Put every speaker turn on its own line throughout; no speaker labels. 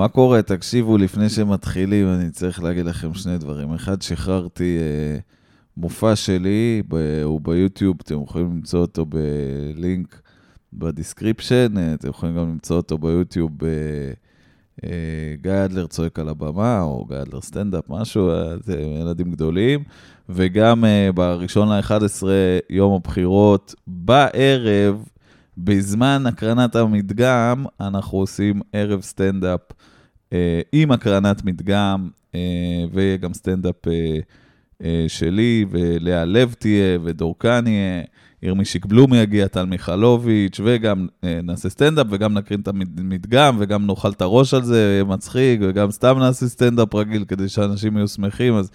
מה קורה? תקשיבו, לפני שמתחילים, אני צריך להגיד לכם שני דברים. אחד, שחררתי אה, מופע שלי, ב, הוא ביוטיוב, אתם יכולים למצוא אותו בלינק ב description, אה, אתם יכולים גם למצוא אותו ביוטיוב, אה, אה, גיא אדלר צועק על הבמה, או גיא אדלר סטנדאפ, משהו, אה, ילדים גדולים. וגם אה, בראשון ל-11, יום הבחירות, בערב, בזמן הקרנת המדגם, אנחנו עושים ערב סטנדאפ אה, עם הקרנת מדגם, אה, ויהיה גם סטנדאפ אה, אה, שלי, ולאה לב תהיה, ודור קן יהיה, ירמישיק בלום יגיע, טל מיכלוביץ', וגם אה, נעשה סטנדאפ, וגם נקרין את המדגם, וגם נאכל את הראש על זה, יהיה מצחיק, וגם סתם נעשה סטנדאפ רגיל, כדי שאנשים יהיו שמחים, אז...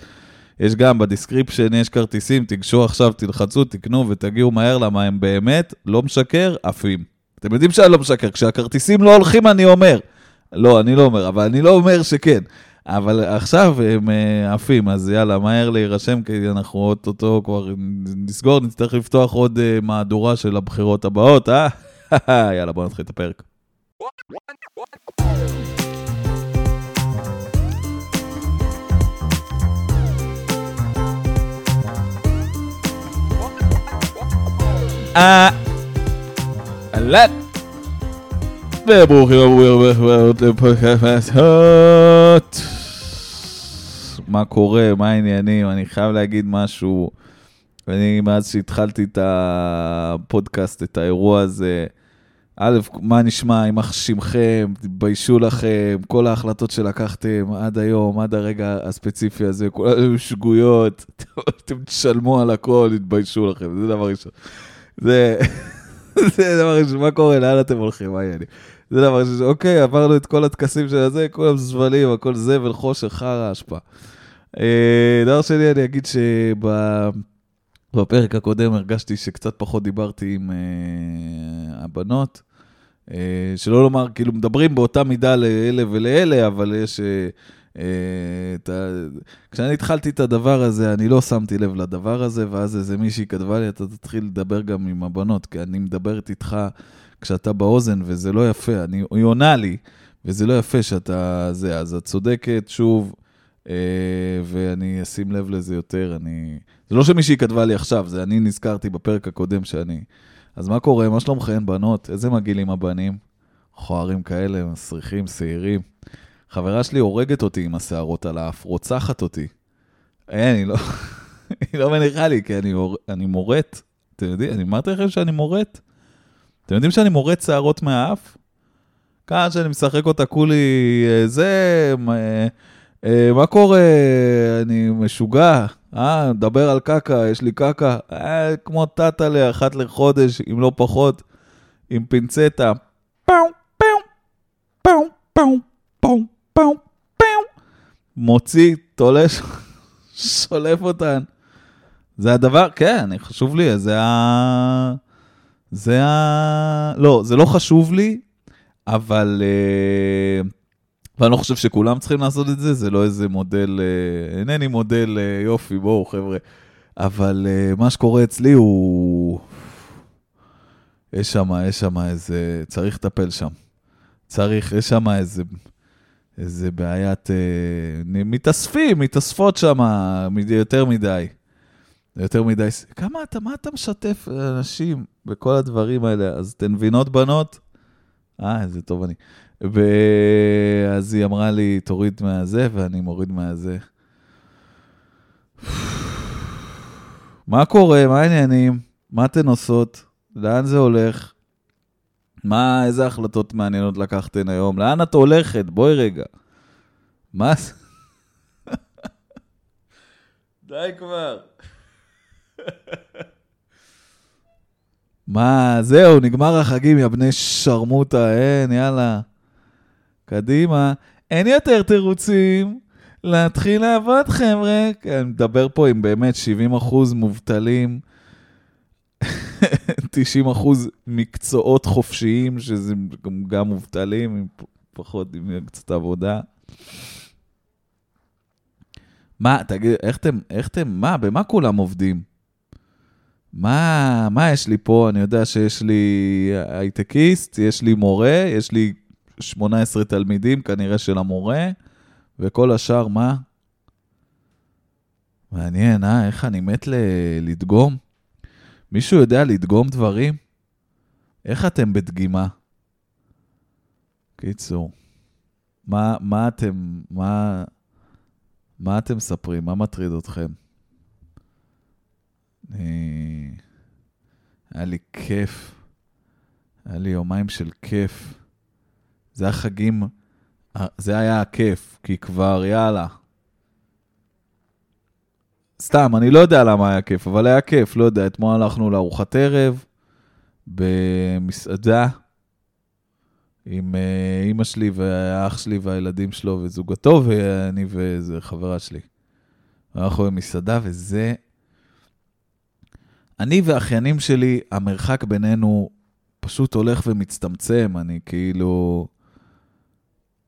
יש גם ב description, יש כרטיסים, תיגשו עכשיו, תלחצו, תקנו ותגיעו מהר, למה הם באמת, לא משקר, עפים. אתם יודעים שאני לא משקר, כשהכרטיסים לא הולכים אני אומר. לא, אני לא אומר, אבל אני לא אומר שכן. אבל עכשיו הם אה, עפים, אז יאללה, מהר להירשם, כי אנחנו אוטוטו כבר נסגור, נצטרך לפתוח עוד אה, מהדורה של הבחירות הבאות, אה? יאללה, בואו נתחיל את הפרק. אהלן. וברוכים לפודקאסט. מה קורה? מה העניינים? אני חייב להגיד משהו. אני, מאז שהתחלתי את הפודקאסט, את האירוע הזה, א', מה נשמע, יימח שמכם, תתביישו לכם, כל ההחלטות שלקחתם עד היום, עד הרגע הספציפי הזה, כולנו שגויות, אתם תשלמו על הכל, תתביישו לכם, זה דבר ראשון. זה, זה דבר ראשון, מה קורה, לאן אתם הולכים, מה העניינים? זה דבר ראשון, אוקיי, עברנו את כל הטקסים של הזה, כולם זבלים, הכל זבל, חושך, חרא, אשפה. אה, דבר שני, אני אגיד שבפרק הקודם הרגשתי שקצת פחות דיברתי עם uh, הבנות. Uh, שלא לומר, כאילו, מדברים באותה מידה לאלה ולאלה, אבל יש... Uh, את ה... כשאני התחלתי את הדבר הזה, אני לא שמתי לב לדבר הזה, ואז איזה מישהי כתבה לי, אתה תתחיל לדבר גם עם הבנות, כי אני מדברת איתך כשאתה באוזן, וזה לא יפה. אני, היא עונה לי, וזה לא יפה שאתה זה. אז את צודקת, שוב, אה, ואני אשים לב לזה יותר. אני... זה לא שמישהי כתבה לי עכשיו, זה אני נזכרתי בפרק הקודם שאני... אז מה קורה? מה שלומכם, בנות? איזה מגעילים הבנים? חוערים כאלה, מסריחים, שעירים. חברה שלי הורגת אותי עם השערות על האף, רוצחת אותי. אין, היא לא, היא לא מניחה לי, כי אני, אני מורט. אתם יודעים, אני אמרתי לכם שאני מורט? אתם יודעים שאני מורט שערות מהאף? כאן שאני משחק אותה כולי, אה, זה, מה, אה, מה קורה? אני משוגע, אה, מדבר על קקה, יש לי קקה, אה, כמו טאטלה, אחת לחודש, אם לא פחות, עם פינצטה. פאו, פאו, פאו, פאו, פאו, פאו, פאו. מוציא, תולש, שולף אותן. זה הדבר, כן, חשוב לי, זה ה... זה ה... לא, זה לא חשוב לי, אבל... Uh, ואני לא חושב שכולם צריכים לעשות את זה, זה לא איזה מודל, uh, אינני מודל uh, יופי, בואו חבר'ה. אבל מה שקורה אצלי הוא... יש שם, יש שם איזה... צריך לטפל שם. צריך, יש שם איזה... איזה בעיית... Uh, מתאספים, מתאספות שם יותר מדי. יותר מדי, כמה אתה, מה אתה משתף אנשים בכל הדברים האלה? אז אתן מבינות בנות? אה, איזה טוב אני. ואז היא אמרה לי, תוריד מהזה, ואני מוריד מהזה. מה קורה? מה העניינים? מה אתן עושות? לאן זה הולך? מה, איזה החלטות מעניינות לקחתן היום? לאן את הולכת? בואי רגע. מה זה? די כבר. מה, זהו, נגמר החגים, יא בני שרמוטה, אין, יאללה. קדימה. אין יותר תירוצים להתחיל לעבוד, חבר'ה. אני מדבר פה עם באמת 70 אחוז מובטלים, 90 אחוז מקצועות חופשיים, שזה גם מובטלים, עם פחות, עם קצת עבודה. מה, תגיד, איך אתם, איך אתם, מה, במה כולם עובדים? מה, מה יש לי פה? אני יודע שיש לי הייטקיסט, יש לי מורה, יש לי 18 תלמידים, כנראה של המורה, וכל השאר, מה? מעניין, אה? איך אני מת ל- לדגום? מישהו יודע לדגום דברים? איך אתם בדגימה? קיצור, מה, מה אתם, מה, מה אתם מספרים? מה מטריד אתכם? אני... היה לי כיף. היה לי יומיים של כיף. זה החגים, זה היה הכיף, כי כבר, יאללה. סתם, אני לא יודע למה היה כיף, אבל היה כיף, לא יודע. אתמול הלכנו לארוחת ערב במסעדה עם אה, אימא שלי והאח שלי והילדים שלו וזוגתו, ואני ואיזה חברה שלי. אנחנו במסעדה, וזה... אני והאחיינים שלי, המרחק בינינו פשוט הולך ומצטמצם. אני כאילו...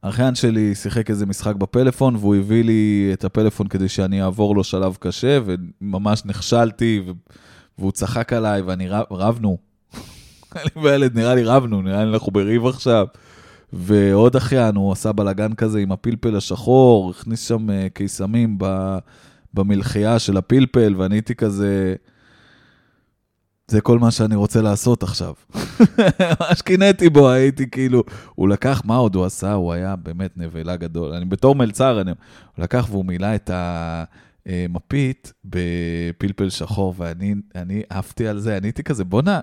האחיין שלי שיחק איזה משחק בפלאפון, והוא הביא לי את הפלאפון כדי שאני אעבור לו שלב קשה, וממש נכשלתי, והוא צחק עליי, ואני רב, רבנו. אני וילד, נראה לי רבנו, נראה לי אנחנו בריב עכשיו. ועוד אחיין, הוא עשה בלאגן כזה עם הפלפל השחור, הכניס שם אה, קיסמים במלחייה של הפלפל, ואני הייתי כזה... זה כל מה שאני רוצה לעשות עכשיו. ממש קינאתי בו, הייתי כאילו, הוא לקח, מה עוד הוא עשה? הוא היה באמת נבלה גדול. אני בתור מלצר, אני, הוא לקח והוא מילא את המפית בפלפל שחור, ואני עפתי על זה, אני הייתי כזה, בואנה,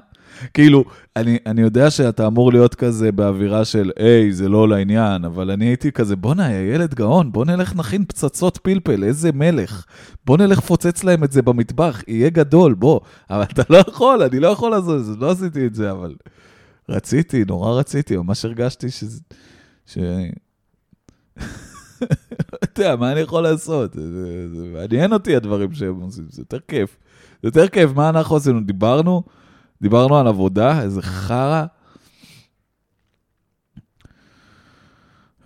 כאילו, אני, אני יודע שאתה אמור להיות כזה באווירה של, היי, זה לא לעניין, אבל אני הייתי כזה, בואנה, ילד גאון, בוא נלך נכין פצצות פלפל, איזה מלך. בוא נלך פוצץ להם את זה במטבח, יהיה גדול, בוא. אבל אתה לא יכול, אני לא יכול לעשות את זה, לא עשיתי את זה, אבל רציתי, נורא רציתי, ממש הרגשתי שזה... ש... לא יודע, מה אני יכול לעשות? זה, מעניין אותי הדברים שהם עושים, זה יותר כיף. זה יותר כיף, מה אנחנו עשינו? דיברנו? דיברנו על עבודה, איזה חרא.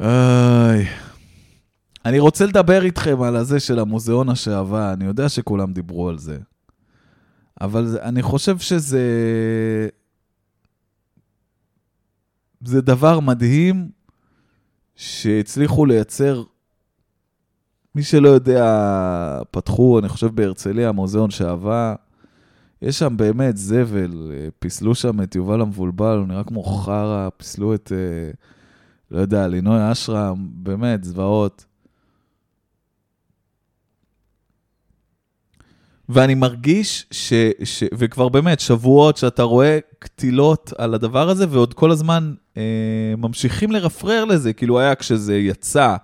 איי. אני רוצה לדבר איתכם על הזה של המוזיאון השעווה, אני יודע שכולם דיברו על זה. אבל אני חושב שזה... זה דבר מדהים שהצליחו לייצר, מי שלא יודע, פתחו, אני חושב בהרצליה, מוזיאון שעווה. יש שם באמת זבל, פיסלו שם את יובל המבולבל, הוא נראה כמו חרא, פיסלו את, אה, לא יודע, לינוי אשרם, באמת, זוועות. ואני מרגיש ש, ש... וכבר באמת, שבועות שאתה רואה קטילות על הדבר הזה, ועוד כל הזמן אה, ממשיכים לרפרר לזה. כאילו היה כשזה יצא,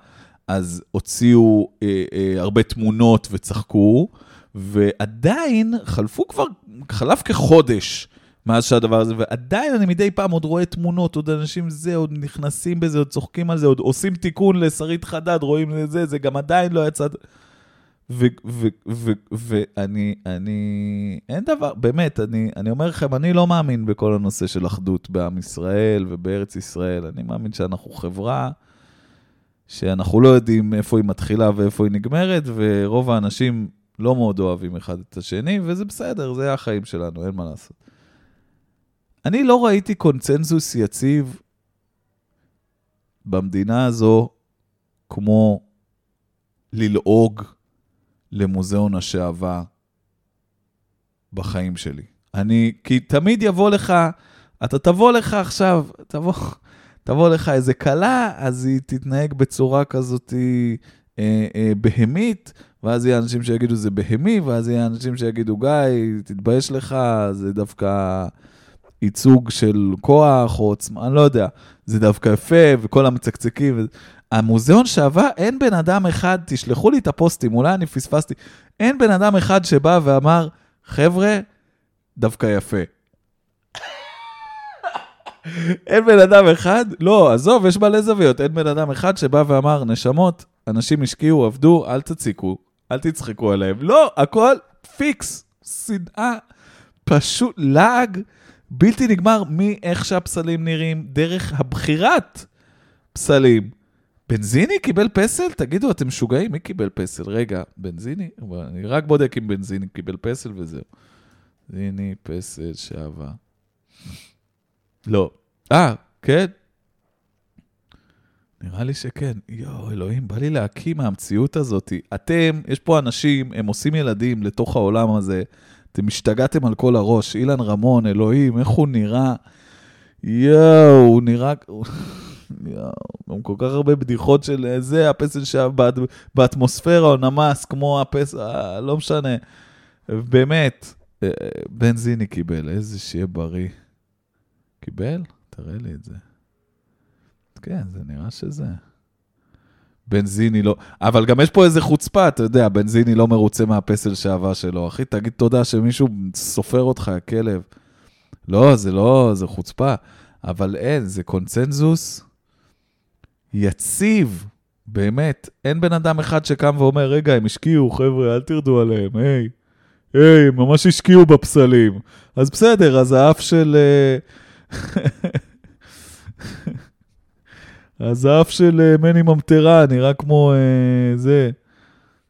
אז הוציאו אה, אה, הרבה תמונות וצחקו, ועדיין חלפו כבר, חלף כחודש מאז שהדבר הזה, ועדיין אני מדי פעם עוד רואה תמונות, עוד אנשים זה, עוד נכנסים בזה, עוד צוחקים על זה, עוד עושים תיקון לשרית חדד, רואים לזה, זה גם עדיין לא יצא... ואני, אני, אין דבר, באמת, אני, אני אומר לכם, אני לא מאמין בכל הנושא של אחדות בעם ישראל ובארץ ישראל. אני מאמין שאנחנו חברה שאנחנו לא יודעים איפה היא מתחילה ואיפה היא נגמרת, ורוב האנשים לא מאוד אוהבים אחד את השני, וזה בסדר, זה החיים שלנו, אין מה לעשות. אני לא ראיתי קונצנזוס יציב במדינה הזו כמו ללעוג למוזיאון השעווה בחיים שלי. אני, כי תמיד יבוא לך, אתה תבוא לך עכשיו, תבוא, תבוא לך איזה כלה, אז היא תתנהג בצורה כזאת אה, אה, בהמית, ואז יהיה אנשים שיגידו זה בהמי, ואז יהיה אנשים שיגידו, גיא, תתבייש לך, זה דווקא ייצוג של כוח או עוצמה, אני לא יודע. זה דווקא יפה, וכל המצקצקים. המוזיאון שעבר, אין בן אדם אחד, תשלחו לי את הפוסטים, אולי אני פספסתי, אין בן אדם אחד שבא ואמר, חבר'ה, דווקא יפה. אין בן אדם אחד, לא, עזוב, יש מלא זוויות, אין בן אדם אחד שבא ואמר, נשמות, אנשים השקיעו, עבדו, אל תציקו, אל תצחקו עליהם. לא, הכל פיקס, שנאה, פשוט לעג בלתי נגמר מאיך שהפסלים נראים, דרך הבחירת פסלים. בנזיני קיבל פסל? תגידו, אתם משוגעים? מי קיבל פסל? רגע, בנזיני? אני רק בודק אם בנזיני קיבל פסל וזהו. בנזיני, פסל, שעבה. לא. אה, כן? נראה לי שכן. יואו, אלוהים, בא לי להקיא מהמציאות הזאת. אתם, יש פה אנשים, הם עושים ילדים לתוך העולם הזה. אתם השתגעתם על כל הראש. אילן רמון, אלוהים, איך הוא נראה? יואו, הוא נראה... יואו, כל כך הרבה בדיחות של זה, הפסל שהיה באטמוספירה או נמס, כמו הפסל, אה, לא משנה. באמת, אה, בנזיני קיבל, איזה שיהיה בריא. קיבל? תראה לי את זה. כן, זה נראה שזה. בנזיני לא... אבל גם יש פה איזה חוצפה, אתה יודע, בנזיני לא מרוצה מהפסל שעבר שלו. אחי, תגיד תודה שמישהו סופר אותך, הכלב. לא, זה לא, זה חוצפה. אבל אין, זה קונצנזוס יציב, באמת. אין בן אדם אחד שקם ואומר, רגע, הם השקיעו, חבר'ה, אל תרדו עליהם, היי. היי, ממש השקיעו בפסלים. אז בסדר, אז האף של... אז האף של אה, מני ממטרה נראה כמו אה, זה,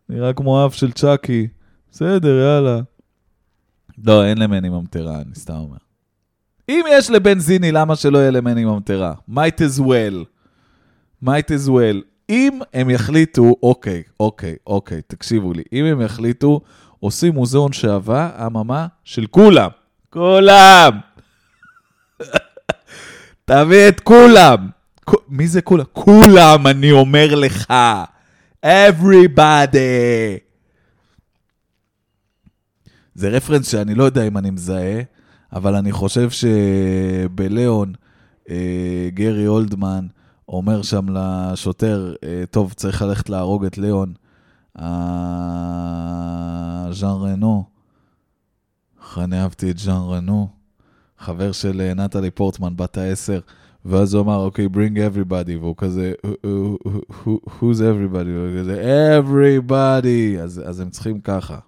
נראה כמו האף של צ'אקי. בסדר, יאללה. לא, אין למני ממטרה, אני סתם אומר. אם יש לבנזיני, למה שלא יהיה למני ממטרה? might as well. might as well. אם הם יחליטו, אוקיי, אוקיי, אוקיי, תקשיבו לי, אם הם יחליטו, עושים מוזיאון שעבה, אממה, של כולם. כולם! תביא את כולם. מי זה כולם? כולם, אני אומר לך. everybody. זה רפרנס שאני לא יודע אם אני מזהה, אבל אני חושב שבליאון, אה, גרי אולדמן אומר שם לשוטר, אה, טוב, צריך ללכת להרוג את ליאון. אה, ז'אן רנו, איך אני אהבתי את ז'אן רנו, חבר של אה, נטלי פורטמן, בת העשר. ואז הוא אמר, אוקיי, bring everybody, והוא כזה, who's everybody? והוא כזה, everybody. אז, אז הם צריכים ככה,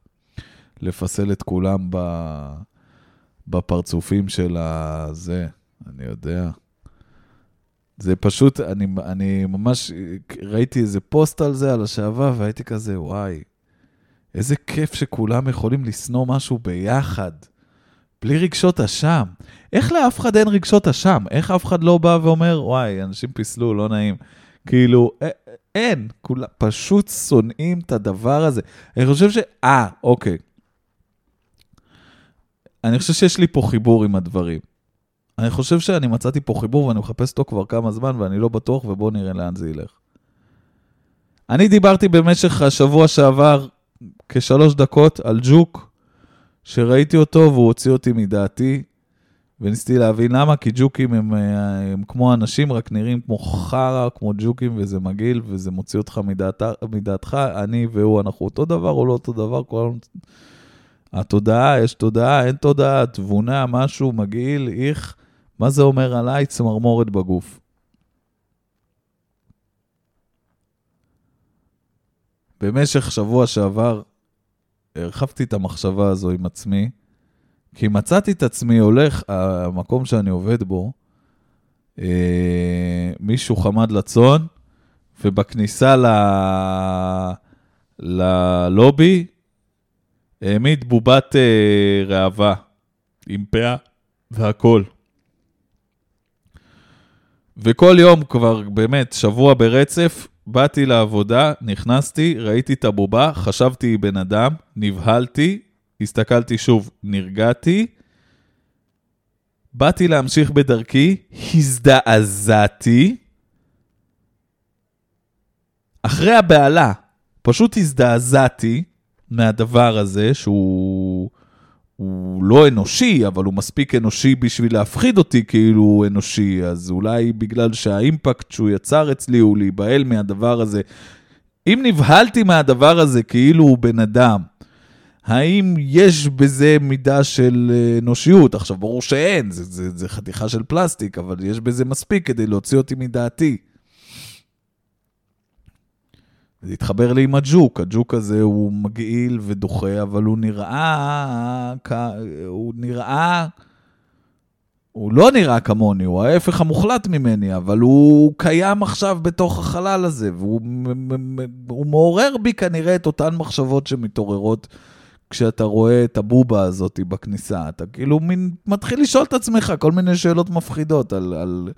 לפסל את כולם ב, בפרצופים של הזה, אני יודע. זה פשוט, אני, אני ממש ראיתי איזה פוסט על זה, על השעבה, והייתי כזה, וואי, איזה כיף שכולם יכולים לשנוא משהו ביחד. בלי רגשות אשם. איך לאף אחד אין רגשות אשם? איך אף אחד לא בא ואומר, וואי, אנשים פיסלו, לא נעים. כאילו, אין, כולם פשוט שונאים את הדבר הזה. אני חושב ש... אה, אוקיי. אני חושב שיש לי פה חיבור עם הדברים. אני חושב שאני מצאתי פה חיבור ואני מחפש אותו כבר כמה זמן ואני לא בטוח, ובואו נראה לאן זה ילך. אני דיברתי במשך השבוע שעבר כשלוש דקות על ג'וק, שראיתי אותו והוא הוציא אותי מדעתי, וניסיתי להבין למה, כי ג'וקים הם, אה, הם כמו אנשים, רק נראים כמו חרא, כמו ג'וקים, וזה מגעיל, וזה מוציא אותך מדעת, מדעתך. אני והוא, אנחנו אותו דבר או לא אותו דבר, כל... התודעה, יש תודעה, אין תודעה, תבונה, משהו מגעיל, איך, מה זה אומר עליי? צמרמורת בגוף. במשך שבוע שעבר הרחבתי את המחשבה הזו עם עצמי, כי מצאתי את עצמי הולך, המקום שאני עובד בו, אה, מישהו חמד לצאן, ובכניסה ל... ללובי העמיד בובת אה, ראווה עם פאה והכול. וכל יום כבר באמת שבוע ברצף באתי לעבודה, נכנסתי, ראיתי את הבובה, חשבתי בן אדם, נבהלתי, הסתכלתי שוב, נרגעתי, באתי להמשיך בדרכי, הזדעזעתי, אחרי הבהלה, פשוט הזדעזעתי מהדבר הזה שהוא... הוא לא אנושי, אבל הוא מספיק אנושי בשביל להפחיד אותי כאילו הוא אנושי, אז אולי בגלל שהאימפקט שהוא יצר אצלי הוא להיבהל מהדבר הזה. אם נבהלתי מהדבר הזה כאילו הוא בן אדם, האם יש בזה מידה של אנושיות? עכשיו, ברור שאין, זה, זה, זה חתיכה של פלסטיק, אבל יש בזה מספיק כדי להוציא אותי מדעתי. זה התחבר לי עם הג'וק, הג'וק הזה הוא מגעיל ודוחה, אבל הוא נראה, הוא נראה, הוא לא נראה כמוני, הוא ההפך המוחלט ממני, אבל הוא קיים עכשיו בתוך החלל הזה, והוא מעורר בי כנראה את אותן מחשבות שמתעוררות כשאתה רואה את הבובה הזאת בכניסה. אתה כאילו מין, מתחיל לשאול את עצמך כל מיני שאלות מפחידות על, על,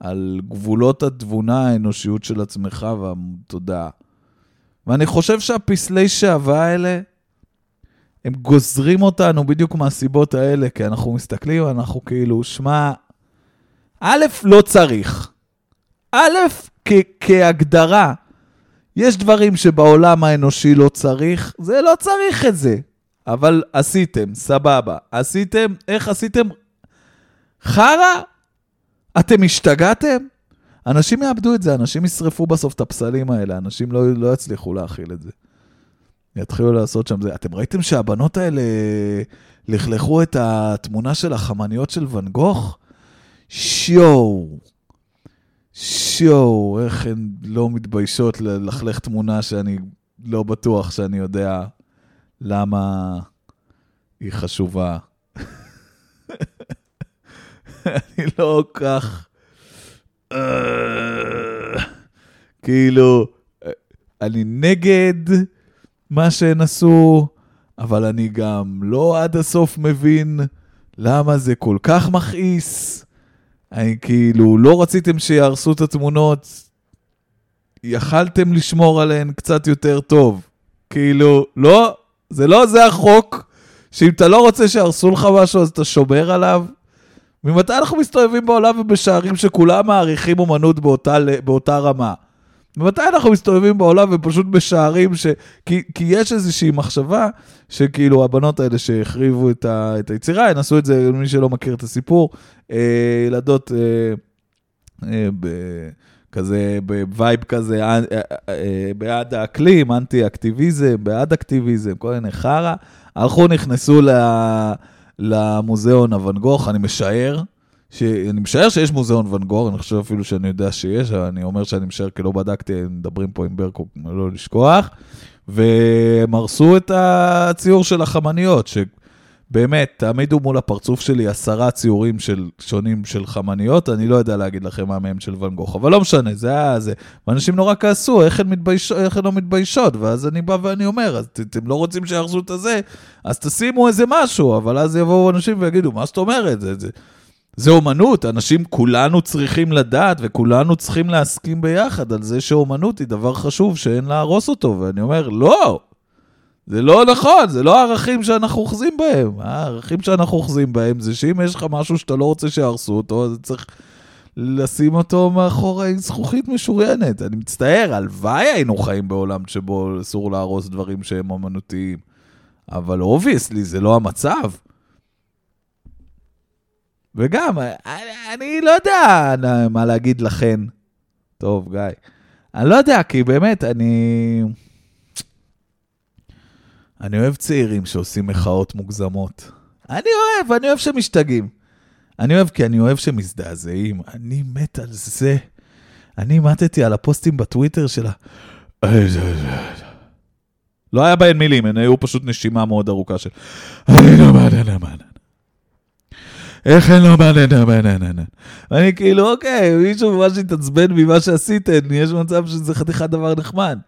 על גבולות התבונה, האנושיות של עצמך והתודעה. ואני חושב שהפסלי שעווה האלה, הם גוזרים אותנו בדיוק מהסיבות האלה, כי אנחנו מסתכלים, אנחנו כאילו, שמע, א', לא צריך. א', כ- כהגדרה, יש דברים שבעולם האנושי לא צריך, זה לא צריך את זה. אבל עשיתם, סבבה. עשיתם, איך עשיתם? חרא? אתם השתגעתם? אנשים יאבדו את זה, אנשים ישרפו בסוף את הפסלים האלה, אנשים לא, לא יצליחו להכיל את זה. יתחילו לעשות שם זה. אתם ראיתם שהבנות האלה לכלכו את התמונה של החמניות של ואן גוך? שיואו. שיואו, איך הן לא מתביישות ללכלך תמונה שאני לא בטוח שאני יודע למה היא חשובה. אני לא כך... אה, כאילו, אני נגד מה שהן עשו, אבל אני גם לא עד הסוף מבין למה זה כל כך מכעיס. אני כאילו, לא רציתם שיהרסו את התמונות, יכלתם לשמור עליהן קצת יותר טוב. כאילו, לא, זה לא זה החוק, שאם אתה לא רוצה שיהרסו לך משהו אז אתה שומר עליו. ממתי אנחנו מסתובבים בעולם ובשערים שכולם מעריכים אומנות באותה, באותה רמה? ממתי אנחנו מסתובבים בעולם ופשוט משערים ש... כי, כי יש איזושהי מחשבה שכאילו הבנות האלה שהחריבו את, ה... את היצירה, הן עשו את זה, למי שלא מכיר את הסיפור, אה, ילדות אה, אה, ב... כזה ב vibe כזה אה, אה, אה, בעד האקלים, אנטי-אקטיביזם, בעד אקטיביזם, כל מיני חרא, הלכו, נכנסו ל... למוזיאון ואן גוך, אני משער, ש... אני משער שיש מוזיאון ואן גוך, אני חושב אפילו שאני יודע שיש, אני אומר שאני משער כי לא בדקתי, מדברים פה עם ברקו, לא לשכוח. והם הרסו את הציור של החמניות, שבאמת, תעמידו מול הפרצוף שלי עשרה ציורים של, שונים של חמניות, אני לא יודע להגיד לכם מה מהם של ואן גוך, אבל לא משנה, זה היה זה. ואנשים נורא כעסו, איך הן, מתבייש, איך הן לא מתביישות? ואז אני בא ואני אומר, אז אתם לא רוצים שיהרסו את הזה, אז תשימו איזה משהו, אבל אז יבואו אנשים ויגידו, מה זאת אומרת? זה, זה, זה אומנות, אנשים כולנו צריכים לדעת וכולנו צריכים להסכים ביחד על זה שאומנות היא דבר חשוב שאין להרוס אותו, ואני אומר, לא, זה לא נכון, זה לא הערכים שאנחנו אוחזים בהם. הערכים שאנחנו אוחזים בהם זה שאם יש לך משהו שאתה לא רוצה שיהרסו אותו, אז צריך לשים אותו מאחורי זכוכית משוריינת. אני מצטער, הלוואי היינו חיים בעולם שבו אסור להרוס דברים שהם אומנותיים. אבל obviously, זה לא המצב. וגם, אני לא יודע מה להגיד לכן. טוב, גיא. אני לא יודע, כי באמת, אני... אני אוהב צעירים שעושים מחאות מוגזמות. אני אוהב, אני אוהב שמשתגעים. אני אוהב כי אני אוהב שמזדעזעים. אני מת על זה. אני מתתי על הפוסטים בטוויטר שלה. לא היה בהן מילים, הן היו פשוט נשימה מאוד ארוכה של... אני לא מעניין, לא. איך אין לו מעניין, אני כאילו, אוקיי, מישהו ממש התעצבן ממה שעשיתם, יש מצב שזה חתיכת דבר נחמד.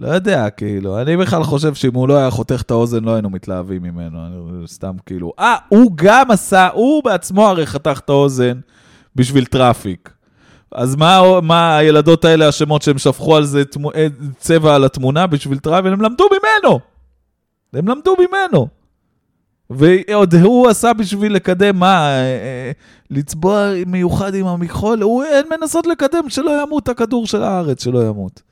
לא יודע, כאילו, אני בכלל חושב שאם הוא לא היה חותך את האוזן, לא היינו מתלהבים ממנו, אני סתם כאילו... אה, הוא גם עשה, הוא בעצמו הרי חתך את האוזן בשביל traffic. אז מה, מה הילדות האלה אשמות שהם שפכו על זה את המו, אה, צבע על התמונה בשביל traffic? הם למדו ממנו! הם למדו ממנו. ועוד הוא עשה בשביל לקדם, מה, אה, אה, לצבוע מיוחד עם המכחול? הוא אין מנסות לקדם שלא ימות הכדור של הארץ, שלא ימות.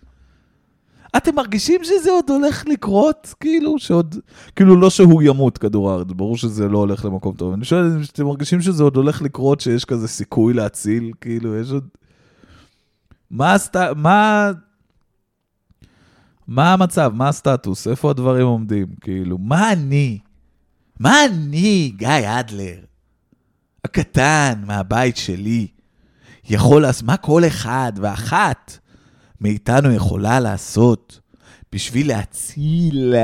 אתם מרגישים שזה עוד הולך לקרות? כאילו, שעוד... כאילו, לא שהוא ימות, כדור הארץ, ברור שזה לא הולך למקום טוב. אני שואל, אתם מרגישים שזה עוד הולך לקרות, שיש כזה סיכוי להציל? כאילו, יש עוד... מה הסט... מה... מה המצב? מה הסטטוס? איפה הדברים עומדים? כאילו, מה אני? מה אני, גיא אדלר, הקטן מהבית שלי, יכול לעשות, מה כל אחד ואחת מאיתנו יכולה לעשות בשביל להציל,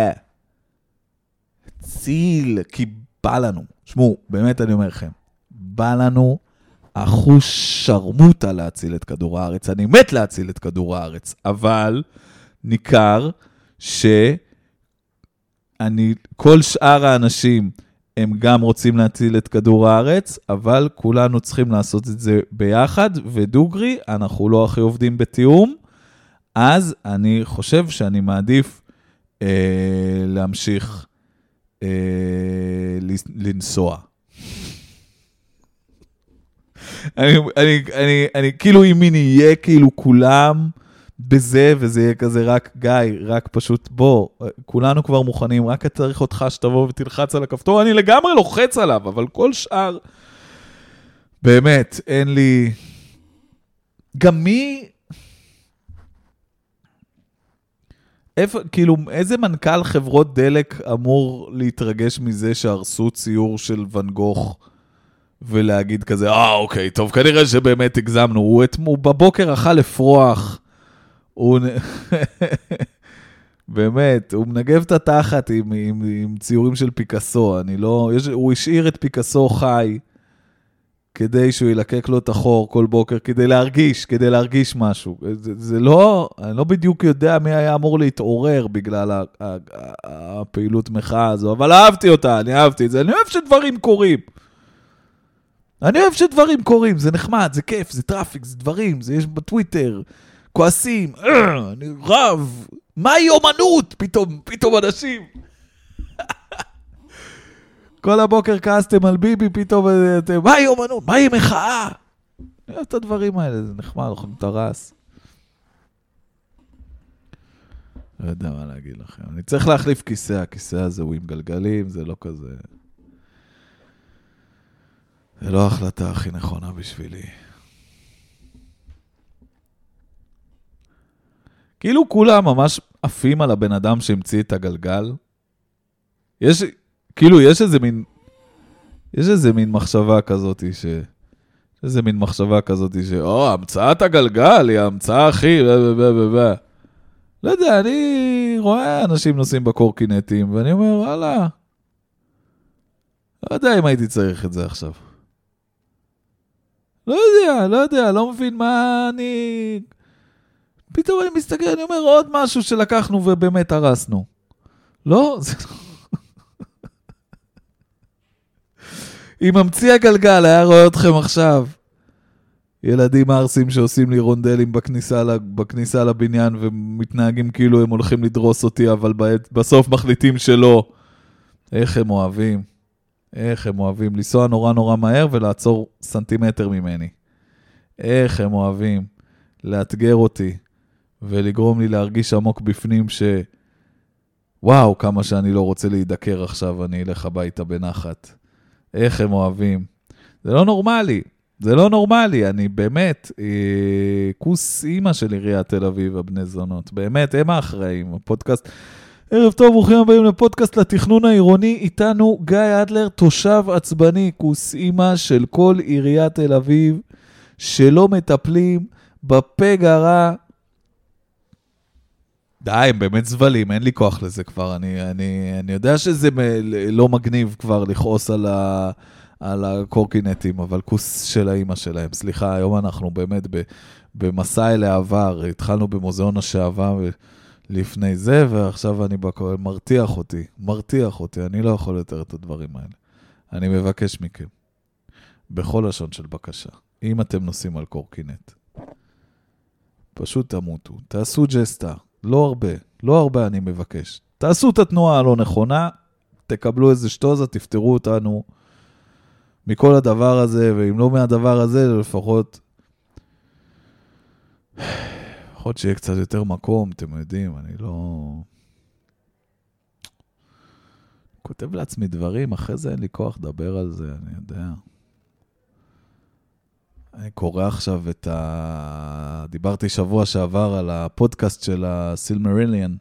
להציל, כי בא לנו, שמעו, באמת אני אומר לכם, בא לנו אחוז שרמוטה להציל את כדור הארץ. אני מת להציל את כדור הארץ, אבל ניכר ש... אני, כל שאר האנשים הם גם רוצים להציל את כדור הארץ, אבל כולנו צריכים לעשות את זה ביחד, ודוגרי, אנחנו לא הכי עובדים בתיאום, אז אני חושב שאני מעדיף אה, להמשיך אה, לנסוע. אני, אני, אני, אני, כאילו אם נהיה כאילו כולם בזה, וזה יהיה כזה רק גיא, רק פשוט בוא, כולנו כבר מוכנים, רק צריך אותך שתבוא ותלחץ על הכפתור, אני לגמרי לוחץ עליו, אבל כל שאר, באמת, אין לי... גם מי... איפה, כאילו, איזה מנכ"ל חברות דלק אמור להתרגש מזה שהרסו ציור של ואן גוך ולהגיד כזה, אה, אוקיי, טוב, כנראה שבאמת הגזמנו. הוא, את, הוא בבוקר אכל אפרוח, הוא... באמת, הוא מנגב את התחת עם, עם, עם ציורים של פיקאסו, אני לא... יש, הוא השאיר את פיקאסו חי כדי שהוא ילקק לו את החור כל בוקר, כדי להרגיש, כדי להרגיש משהו. זה, זה לא... אני לא בדיוק יודע מי היה אמור להתעורר בגלל הפעילות מחאה הזו, אבל אהבתי אותה, אני אהבתי את זה. אני אוהב שדברים קורים. אני אוהב שדברים קורים, זה נחמד, זה כיף, זה traffic, זה דברים, זה יש בטוויטר. כועסים, אני רב, מהי אומנות? פתאום, פתאום אנשים. כל הבוקר כעסתם על ביבי, פתאום אתם, מהי אומנות? מהי מחאה? אני אוהב את הדברים האלה, זה נחמד, אוכלים את. לא יודע מה להגיד לכם. אני צריך להחליף כיסא, הכיסא הזה הוא עם גלגלים, זה לא כזה... זה לא ההחלטה הכי נכונה בשבילי. כאילו כולם ממש עפים על הבן אדם שהמציא את הגלגל. יש, כאילו, יש איזה מין, יש איזה מין מחשבה כזאת ש... איזה מין מחשבה כזאת ש... או, המצאת הגלגל היא ההמצאה הכי... לא יודע, אני רואה אנשים נוסעים בקורקינטים, ואני אומר, וואלה, לא יודע אם הייתי צריך את זה עכשיו. לא יודע, לא יודע, לא מבין מה אני... פתאום אני מסתכל, אני אומר, עוד משהו שלקחנו ובאמת הרסנו. לא, זה לא... אם ממציא הגלגל היה רואה אתכם עכשיו, ילדים ערסים שעושים לי רונדלים בכניסה, בכניסה לבניין ומתנהגים כאילו הם הולכים לדרוס אותי, אבל בסוף מחליטים שלא. איך הם אוהבים, איך הם אוהבים לנסוע נורא נורא מהר ולעצור סנטימטר ממני. איך הם אוהבים לאתגר אותי, ולגרום לי להרגיש עמוק בפנים ש... וואו, כמה שאני לא רוצה להידקר עכשיו, אני אלך הביתה בנחת. איך הם אוהבים. זה לא נורמלי, זה לא נורמלי, אני באמת, אה, כוס אימא של עיריית תל אביב, הבני זונות. באמת, הם האחראים, הפודקאסט. ערב טוב, ברוכים הבאים לפודקאסט לתכנון העירוני. איתנו גיא אדלר, תושב עצבני, כוס אימא של כל עיריית תל אביב, שלא מטפלים בפג הרע די, הם באמת זבלים, אין לי כוח לזה כבר. אני, אני, אני יודע שזה לא מגניב כבר לכעוס על, ה, על הקורקינטים, אבל כוס של האימא שלהם. סליחה, היום אנחנו באמת במסע אל העבר. התחלנו במוזיאון השעווה לפני זה, ועכשיו אני בכל... מרתיח אותי, מרתיח אותי, אני לא יכול יותר את הדברים האלה. אני מבקש מכם, בכל לשון של בקשה, אם אתם נוסעים על קורקינט, פשוט תמותו, תעשו ג'סטה, לא הרבה, לא הרבה אני מבקש. תעשו את התנועה הלא נכונה, תקבלו איזה שטוזה, תפטרו אותנו מכל הדבר הזה, ואם לא מהדבר הזה, לפחות... לפחות שיהיה קצת יותר מקום, אתם יודעים, אני לא... כותב לעצמי דברים, אחרי זה אין לי כוח לדבר על זה, אני יודע. אני קורא עכשיו את ה... דיברתי שבוע שעבר על הפודקאסט של הסילמריליאן,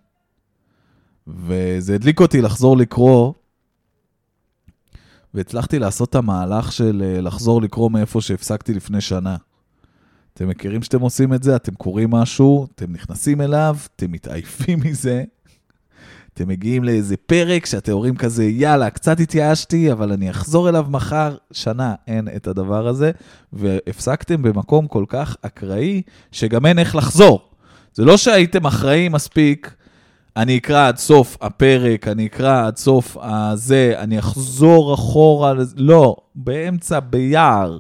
וזה הדליק אותי לחזור לקרוא, והצלחתי לעשות את המהלך של אה, לחזור לקרוא מאיפה שהפסקתי לפני שנה. אתם מכירים שאתם עושים את זה? אתם קוראים משהו, אתם נכנסים אליו, אתם מתעייפים מזה, אתם מגיעים לאיזה פרק שאתם אומרים כזה, יאללה, קצת התייאשתי, אבל אני אחזור אליו מחר, שנה אין את הדבר הזה, והפסקתם במקום כל כך אקראי, שגם אין איך לחזור. זה לא שהייתם אחראים מספיק אני אקרא עד סוף הפרק, אני אקרא עד סוף הזה, אני אחזור אחורה, לא, באמצע, ביער.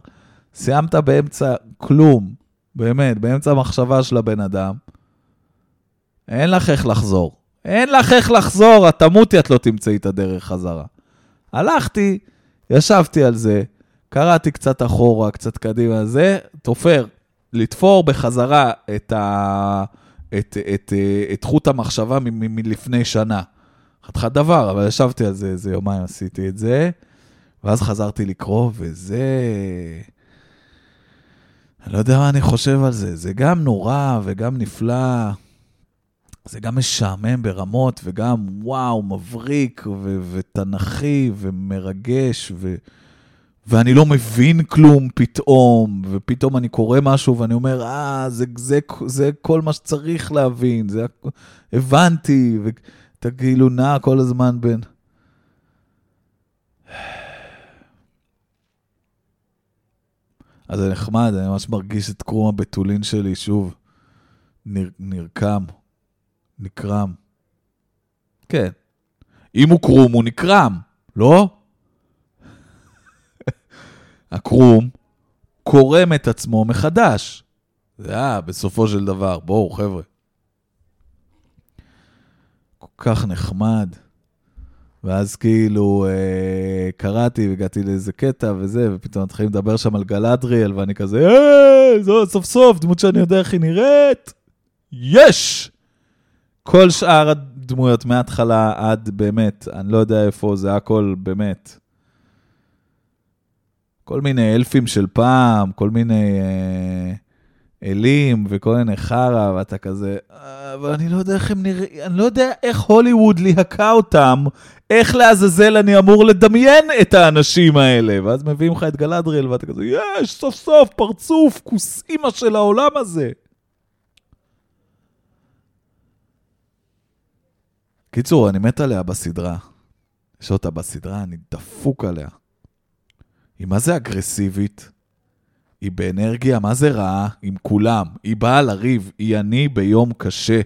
סיימת באמצע כלום, באמת, באמצע המחשבה של הבן אדם. אין לך איך לחזור. אין לך איך לחזור, את תמותי, את לא תמצאי את הדרך חזרה. הלכתי, ישבתי על זה, קראתי קצת אחורה, קצת קדימה, זה תופר, לתפור בחזרה את, ה... את, את, את, את חוט המחשבה מלפני שנה. חתיכת דבר, אבל ישבתי על זה איזה יומיים, עשיתי את זה, ואז חזרתי לקרוא, וזה... אני לא יודע מה אני חושב על זה, זה גם נורא וגם נפלא. זה גם משעמם ברמות, וגם וואו, מבריק, ו- ותנכי, ומרגש, ו- ואני לא מבין כלום פתאום, ופתאום אני קורא משהו ואני אומר, אה, זה, זה, זה כל מה שצריך להבין, זה, הבנתי, ואתה כאילו נע כל הזמן בין... אז זה נחמד, אני ממש מרגיש את קרום הבתולין שלי שוב נר, נרקם. נקרם. כן. אם הוא קרום, הוא נקרם, לא? הקרום קורם את עצמו מחדש. זה היה בסופו של דבר. בואו, חבר'ה. כל כך נחמד. ואז כאילו אה, קראתי והגעתי לאיזה קטע וזה, ופתאום מתחילים לדבר שם על גלדריאל, ואני כזה, אה, זו סוף סוף, דמות שאני יודע איך היא נראית. יש! כל שאר הדמויות מההתחלה עד באמת, אני לא יודע איפה, זה הכל באמת. כל מיני אלפים של פעם, כל מיני אה, אלים וכל מיני חרא, ואתה כזה, אה, אבל אני לא יודע איך הם נראים, אני לא יודע איך הוליווד ליהקה אותם, איך לעזאזל אני אמור לדמיין את האנשים האלה. ואז מביאים לך את גלדריאל, ואתה כזה, יש, סוף סוף, פרצוף, כוס אימא של העולם הזה. קיצור, אני מת עליה בסדרה. יש אותה בסדרה, אני דפוק עליה. היא מה זה אגרסיבית, היא באנרגיה מה זה רעה עם כולם. היא באה לריב, היא אני ביום קשה.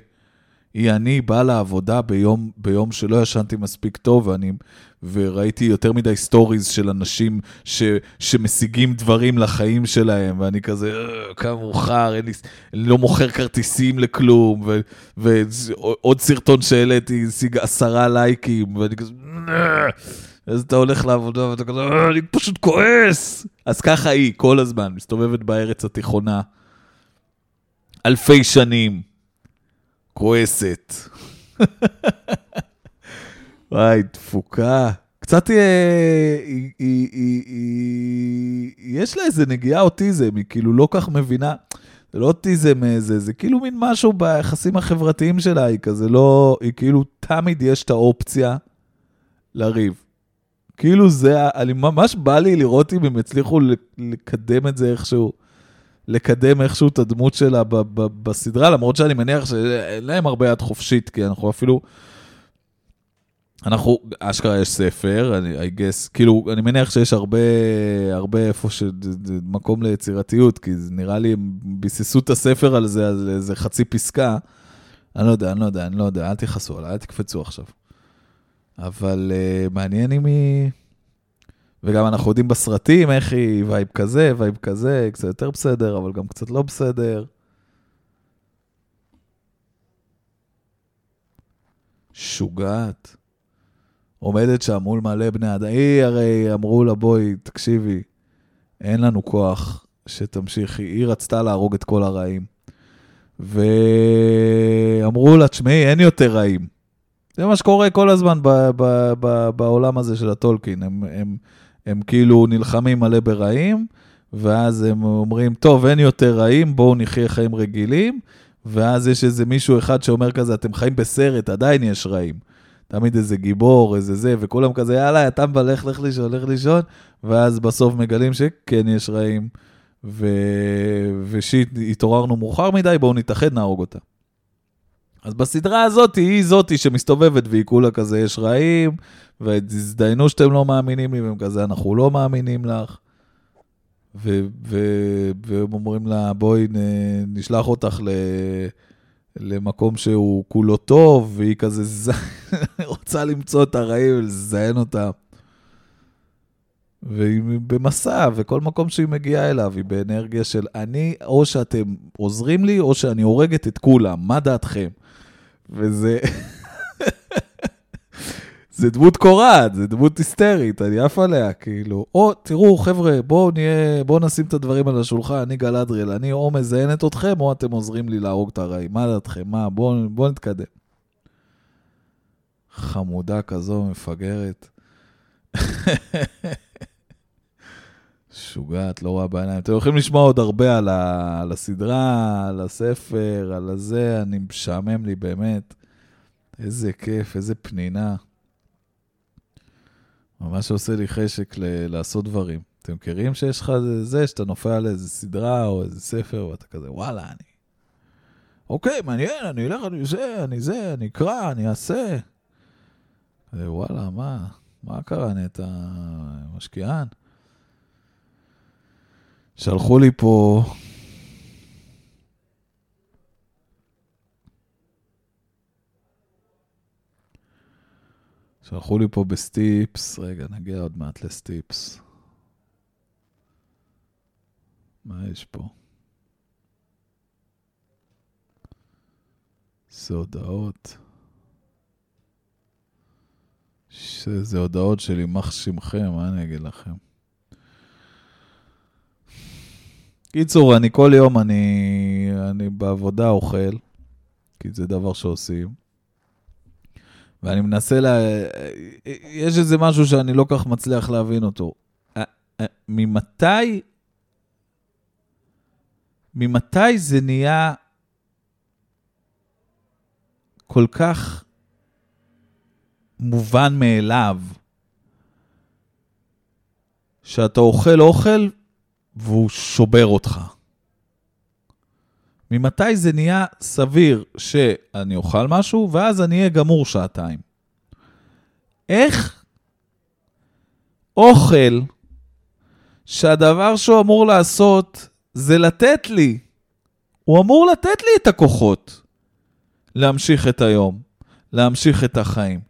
היא אני באה לעבודה ביום, ביום שלא ישנתי מספיק טוב, ואני, וראיתי יותר מדי סטוריז של אנשים ש, שמשיגים דברים לחיים שלהם, ואני כזה, אה, כמה מאוחר, אני לא מוכר כרטיסים לכלום, ו, ועוד סרטון שהעליתי השיג עשרה לייקים, ואני כזה, אה. אז אתה הולך לעבודה ואתה כזה, אה, אני פשוט כועס. אז ככה היא, כל הזמן, מסתובבת בארץ התיכונה. אלפי שנים. כועסת. וואי, תפוקה. קצת אה, היא, יש לה איזה נגיעה אוטיזם, היא כאילו לא כך מבינה. זה לא אוטיזם איזה, אה, זה כאילו מין משהו ביחסים החברתיים שלה, היא כזה לא, היא כאילו תמיד יש את האופציה לריב. כאילו זה, אני ממש בא לי לראות אם הם יצליחו לקדם את זה איכשהו. לקדם איכשהו את הדמות שלה ב- ב- בסדרה, למרות שאני מניח שאין להם הרבה יד חופשית, כי אנחנו אפילו... אנחנו, אשכרה יש ספר, אני, I guess, כאילו, אני מניח שיש הרבה, הרבה איפה ש... מקום ליצירתיות, כי זה נראה לי הם ביססו את הספר על זה, על איזה חצי פסקה. אני לא יודע, אני לא יודע, אני לא יודע, אל תכעסו עליי, אל תקפצו עכשיו. אבל uh, מעניין אם היא... וגם אנחנו יודעים בסרטים איך היא vibe כזה, vibe כזה, קצת יותר בסדר, אבל גם קצת לא בסדר. שוגעת. עומדת שם מול מלא בני אדם. היא הרי אמרו לה, בואי, תקשיבי, אין לנו כוח שתמשיכי. היא רצתה להרוג את כל הרעים. ואמרו לה, תשמעי, אין יותר רעים. זה מה שקורה כל הזמן ב- ב- ב- בעולם הזה של הטולקין. הם, הם, הם כאילו נלחמים מלא ברעים, ואז הם אומרים, טוב, אין יותר רעים, בואו נחיה חיים רגילים, ואז יש איזה מישהו אחד שאומר כזה, אתם חיים בסרט, עדיין יש רעים. תמיד איזה גיבור, איזה זה, וכולם כזה, יאללה, אתה מבלך, לך לישון, לך לישון, ואז בסוף מגלים שכן יש רעים, ו... ושיט, התעוררנו מאוחר מדי, בואו נתאחד, נהרוג אותה. אז בסדרה הזאת, היא זאתי שמסתובבת והיא כולה כזה, יש רעים, והזדיינו שאתם לא מאמינים לי, והם כזה, אנחנו לא מאמינים לך. והם אומרים לה, בואי נשלח אותך ל... למקום שהוא כולו טוב, והיא כזה ז... רוצה למצוא את הרעים ולזיין אותם. והיא במסע, וכל מקום שהיא מגיעה אליו היא באנרגיה של אני, או שאתם עוזרים לי, או שאני הורגת את כולם, מה דעתכם? וזה... זה דמות קורעת, זה דמות היסטרית, אני עף עליה, כאילו. או, תראו, חבר'ה, בואו נהיה, בואו נשים את הדברים על השולחן, אני גל אדריאל, אני או מזיינת אתכם, או אתם עוזרים לי להרוג את הרעים. מה דעתכם? מה? בואו בוא נתקדם. חמודה כזו, מפגרת. משוגעת, לא רואה בעיניים. אתם יכולים לשמוע עוד הרבה על, ה, על הסדרה, על הספר, על הזה, אני משעמם לי באמת. איזה כיף, איזה פנינה. ממש עושה לי חשק ל- לעשות דברים. אתם מכירים שיש לך זה, שאתה נופל על איזה סדרה או איזה ספר, ואתה כזה, וואלה, אני... אוקיי, מעניין, אני אלך, אני זה, אני זה, אני אקרא, אני אעשה. וואלה, מה? מה קרה? אתה משקיען? שלחו לי פה... שלחו לי פה בסטיפס, רגע, נגיע עוד מעט לסטיפס. מה יש פה? זה הודעות. זה הודעות של יימח שמכם, מה אני אגיד לכם? קיצור, אני כל יום, אני, אני בעבודה אוכל, כי זה דבר שעושים. ואני מנסה ל... לה... יש איזה משהו שאני לא כך מצליח להבין אותו. ממתי... ממתי זה נהיה כל כך מובן מאליו שאתה אוכל אוכל והוא שובר אותך. ממתי זה נהיה סביר שאני אוכל משהו, ואז אני אהיה גמור שעתיים? איך אוכל שהדבר שהוא אמור לעשות זה לתת לי, הוא אמור לתת לי את הכוחות להמשיך את היום, להמשיך את החיים.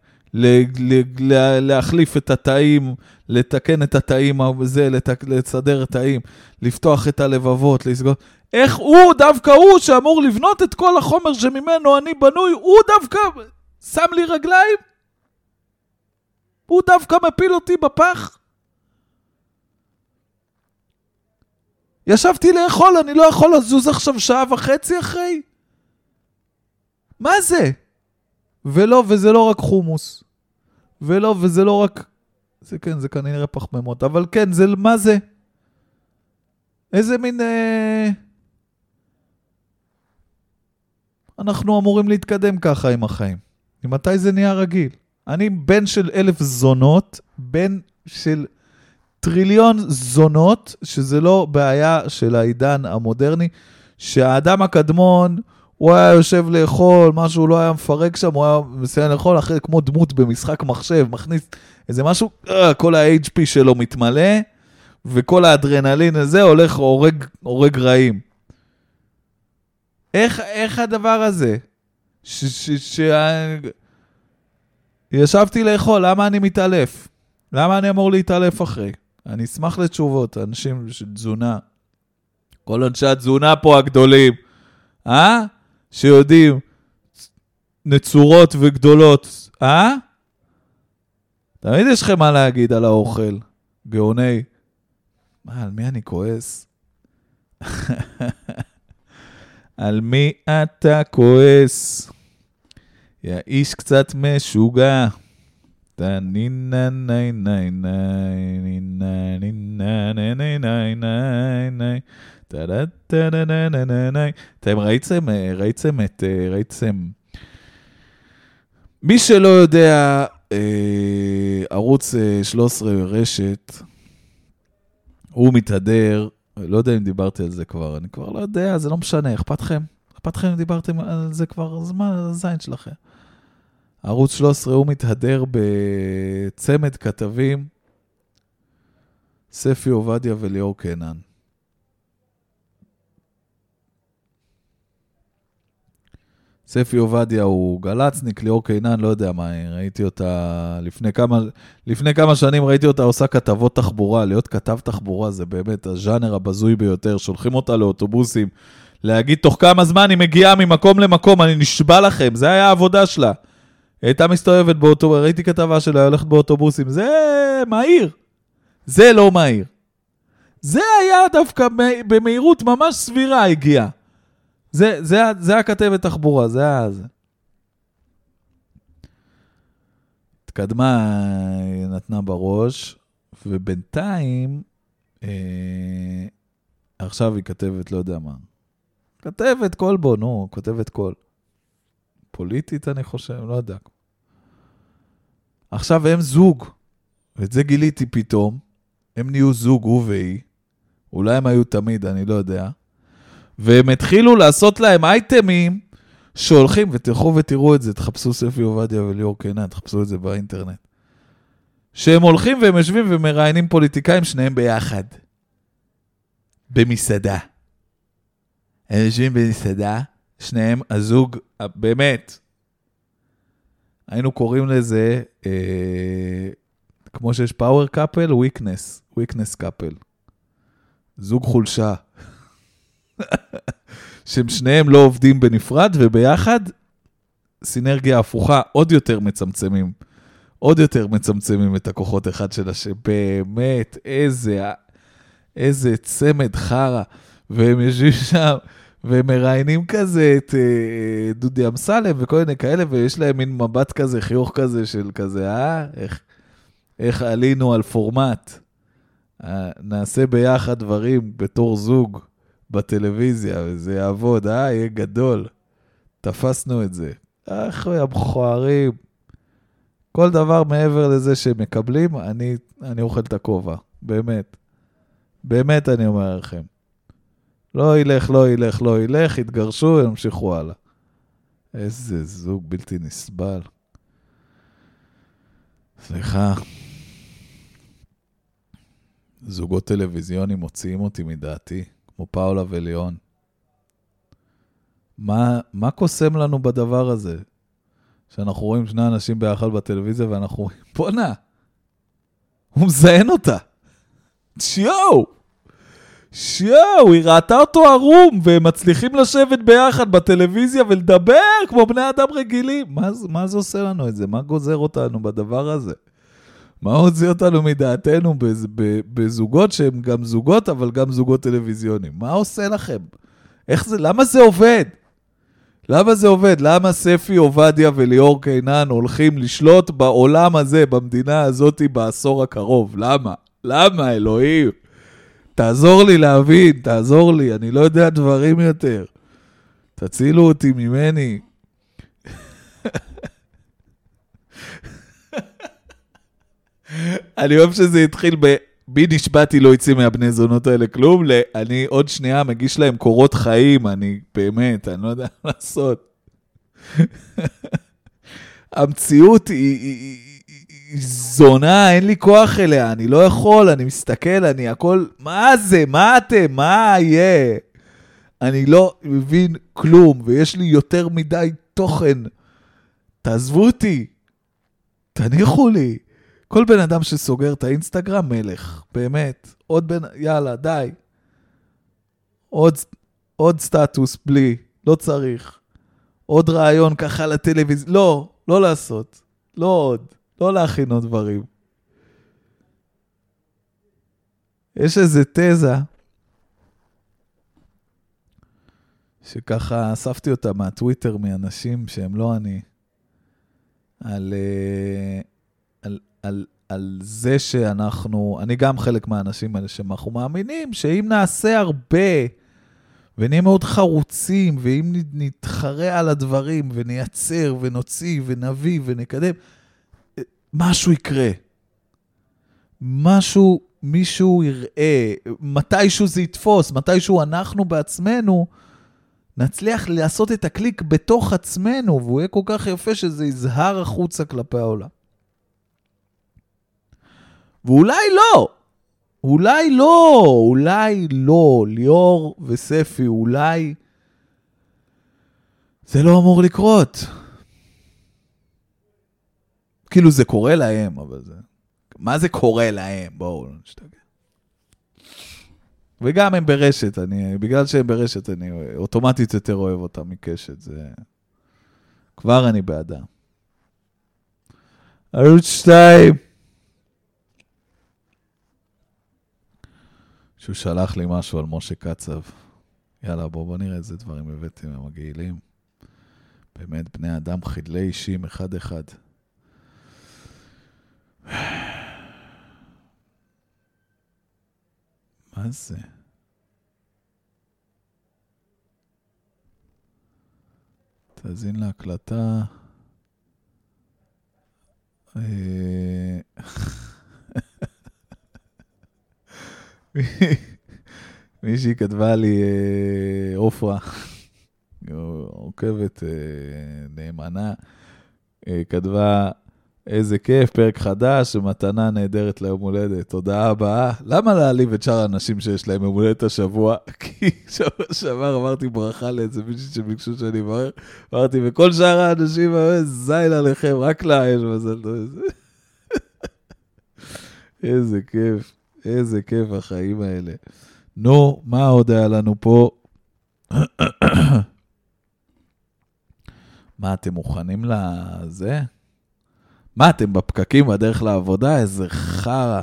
להחליף את התאים, לתקן את התאים, זה, לסדר את התאים, לפתוח את הלבבות, לסגור. איך הוא, דווקא הוא, שאמור לבנות את כל החומר שממנו אני בנוי, הוא דווקא שם לי רגליים? הוא דווקא מפיל אותי בפח? ישבתי לאכול, אני לא יכול לזוז עכשיו שעה וחצי אחרי? מה זה? ולא, וזה לא רק חומוס. ולא, וזה לא רק... זה כן, זה כנראה פחמימות, אבל כן, זה, מה זה? איזה מין... אה... אנחנו אמורים להתקדם ככה עם החיים. ממתי זה נהיה רגיל? אני בן של אלף זונות, בן של טריליון זונות, שזה לא בעיה של העידן המודרני, שהאדם הקדמון... הוא היה יושב לאכול, משהו לא היה מפרק שם, הוא היה מסיים לאכול אחרי כמו דמות במשחק מחשב, מכניס איזה משהו, אה, כל ה-HP שלו מתמלא, וכל האדרנלין הזה הולך, הורג, הורג רעים. איך, איך הדבר הזה? ש... ש, ש ישבתי לאכול, למה אני מתעלף? למה אני אמור להתעלף אחרי? אני אשמח לתשובות, אנשים של תזונה. כל אנשי התזונה פה הגדולים, אה? שיודעים נצורות וגדולות, אה? תמיד יש לכם מה להגיד על האוכל, גאוני. מה, על מי אני כועס? על מי אתה כועס? יא איש קצת משוגע. אתם ראיתם, ראיתם את, ראיתם... מי שלא יודע, ערוץ 13 רשת, הוא מתהדר, לא יודע אם דיברתי על זה כבר, אני כבר לא יודע, זה לא משנה, אכפת לכם? אכפת לכם אם דיברתם על זה כבר, זמן, הזין שלכם. ערוץ 13 הוא מתהדר בצמד כתבים, ספי עובדיה וליאור קנן. ספי עובדיה הוא גל"צניק, ליאור קינן, לא יודע מה, ראיתי אותה לפני כמה, לפני כמה שנים, ראיתי אותה עושה כתבות תחבורה. להיות כתב תחבורה זה באמת הז'אנר הבזוי ביותר. שולחים אותה לאוטובוסים, להגיד תוך כמה זמן היא מגיעה ממקום למקום, אני נשבע לכם, זה היה העבודה שלה. היא הייתה מסתובבת באוטובוס, ראיתי כתבה שלה, הולכת באוטובוסים, זה מהיר. זה לא מהיר. זה היה דווקא במהירות ממש סבירה הגיעה. זה, זה, זה הכתבת תחבורה, זה זה. התקדמה, נתנה בראש, ובינתיים, אה, עכשיו היא כתבת, לא יודע מה. כתבת קול בו, נו, כותבת קול. פוליטית, אני חושב, לא יודע. עכשיו הם זוג, ואת זה גיליתי פתאום. הם נהיו זוג, הוא והיא. אולי הם היו תמיד, אני לא יודע. והם התחילו לעשות להם אייטמים שהולכים, ותלכו ותראו את זה, תחפשו ספי עובדיה וליאור קינן, תחפשו את זה באינטרנט. שהם הולכים והם יושבים ומראיינים פוליטיקאים, שניהם ביחד. במסעדה. הם יושבים במסעדה, שניהם, הזוג, באמת, היינו קוראים לזה, אה, כמו שיש power couple, weakness, weakness couple. זוג חולשה. שהם שניהם לא עובדים בנפרד, וביחד סינרגיה הפוכה, עוד יותר מצמצמים. עוד יותר מצמצמים את הכוחות אחד של השני. באמת, איזה, איזה צמד חרא. והם יושבים שם, והם מראיינים כזה את אה, דודי אמסלם וכל מיני כאלה, ויש להם מין מבט כזה, חיוך כזה של כזה, אה? איך, איך עלינו על פורמט. אה, נעשה ביחד דברים בתור זוג. בטלוויזיה, וזה יעבוד, אה, יהיה גדול. תפסנו את זה. איך הם מכוערים. כל דבר מעבר לזה שהם מקבלים, אני, אני אוכל את הכובע, באמת. באמת אני אומר לכם. לא ילך, לא ילך, לא ילך, יתגרשו, ימשיכו הלאה. איזה זוג בלתי נסבל. סליחה. זוגות טלוויזיונים מוציאים אותי מדעתי. כמו פאולה וליאון. מה, מה קוסם לנו בדבר הזה? שאנחנו רואים שני אנשים ביחד בטלוויזיה ואנחנו רואים, בואנה, הוא מזיין אותה. שיואו! שיואו, היא ראתה אותו ערום, והם מצליחים לשבת ביחד בטלוויזיה ולדבר כמו בני אדם רגילים. מה, מה זה עושה לנו את זה? מה גוזר אותנו בדבר הזה? מה הוציא אותנו מדעתנו בזוגות שהם גם זוגות, אבל גם זוגות טלוויזיוניים? מה עושה לכם? איך זה, למה זה עובד? למה זה עובד? למה ספי עובדיה וליאור קינן הולכים לשלוט בעולם הזה, במדינה הזאת, בעשור הקרוב? למה? למה, אלוהים? תעזור לי להבין, תעזור לי, אני לא יודע דברים יותר. תצילו אותי ממני. אני אוהב שזה התחיל ב... בי נשבעתי לא יצא מהבני זונות האלה כלום, ל... אני עוד שנייה מגיש להם קורות חיים, אני באמת, אני לא יודע מה לעשות. המציאות היא, היא, היא, היא זונה, אין לי כוח אליה, אני לא יכול, אני מסתכל, אני הכל, מה זה, מה אתם, מה יהיה? אני לא מבין כלום, ויש לי יותר מדי תוכן. תעזבו אותי, תניחו לי. כל בן אדם שסוגר את האינסטגרם, מלך. באמת. עוד בן... יאללה, די. עוד, עוד סטטוס בלי, לא צריך. עוד רעיון ככה לטלוויזיה. לא, לא לעשות. לא עוד. לא להכין עוד דברים. יש איזה תזה, שככה אספתי אותה מהטוויטר מאנשים שהם לא אני, על... Uh, על, על זה שאנחנו, אני גם חלק מהאנשים האלה שאנחנו מאמינים שאם נעשה הרבה ונהיה מאוד חרוצים, ואם נתחרה על הדברים ונייצר ונוציא ונביא ונקדם, משהו יקרה. משהו, מישהו יראה, מתישהו זה יתפוס, מתישהו אנחנו בעצמנו נצליח לעשות את הקליק בתוך עצמנו, והוא יהיה כל כך יפה שזה יזהר החוצה כלפי העולם. ואולי לא, אולי לא, אולי לא, ליאור וספי, אולי... זה לא אמור לקרות. כאילו זה קורה להם, אבל זה... מה זה קורה להם? בואו לא נשתגע. וגם הם ברשת, אני, בגלל שהם ברשת, אני אוטומטית יותר אוהב אותם מקשת, זה... כבר אני בעדם. ערוץ 2. שהוא שלח לי משהו על משה קצב. יאללה, בואו בוא נראה איזה דברים הבאתם המגעילים. באמת, בני אדם חדלי אישים אחד-אחד. מה זה? תאזין להקלטה. אה, מישהי כתבה לי, אה, עופרה, עוקבת אה, נאמנה, כתבה, איזה כיף, פרק חדש, מתנה נהדרת ליום הולדת. תודה הבאה. למה להעליב את שאר האנשים שיש להם יום הולדת השבוע? כי שבוע שעבר אמרתי ברכה לאיזה מישהי שביקשו שאני אברר. אמרתי, וכל שאר האנשים, זין עליכם, רק לה יש מזל טוב. איזה כיף, איזה כיף החיים האלה. נו, מה עוד היה לנו פה? מה, אתם מוכנים לזה? מה, אתם בפקקים בדרך לעבודה? איזה חרא.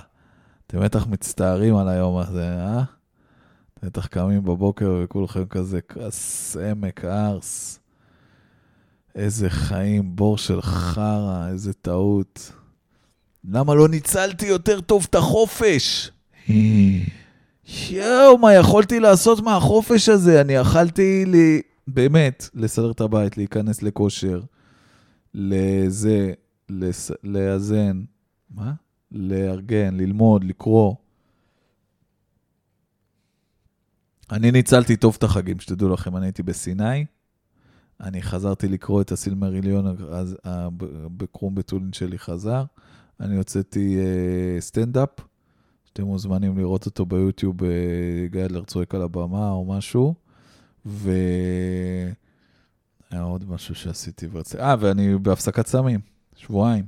אתם בטח מצטערים על היום הזה, אה? אתם בטח קמים בבוקר וכולכם כזה כס עמק ארס. איזה חיים, בור של חרא, איזה טעות. למה לא ניצלתי יותר טוב את החופש? יואו, מה יכולתי לעשות מהחופש הזה? אני יכלתי לי, באמת, לסדר את הבית, להיכנס לכושר, לזה, לס... לאזן, מה? לארגן, ללמוד, לקרוא. אני ניצלתי טוב את החגים, שתדעו לכם, אני הייתי בסיני, אני חזרתי לקרוא את הסילמריליון, אז בקרום בתולין שלי חזר, אני הוצאתי uh, סטנדאפ, שאתם מוזמנים לראות אותו ביוטיוב, uh, גיא אדלר צועק על הבמה או משהו, ו... היה עוד משהו שעשיתי ורציתי, אה, ואני בהפסקת סמים. שבועיים.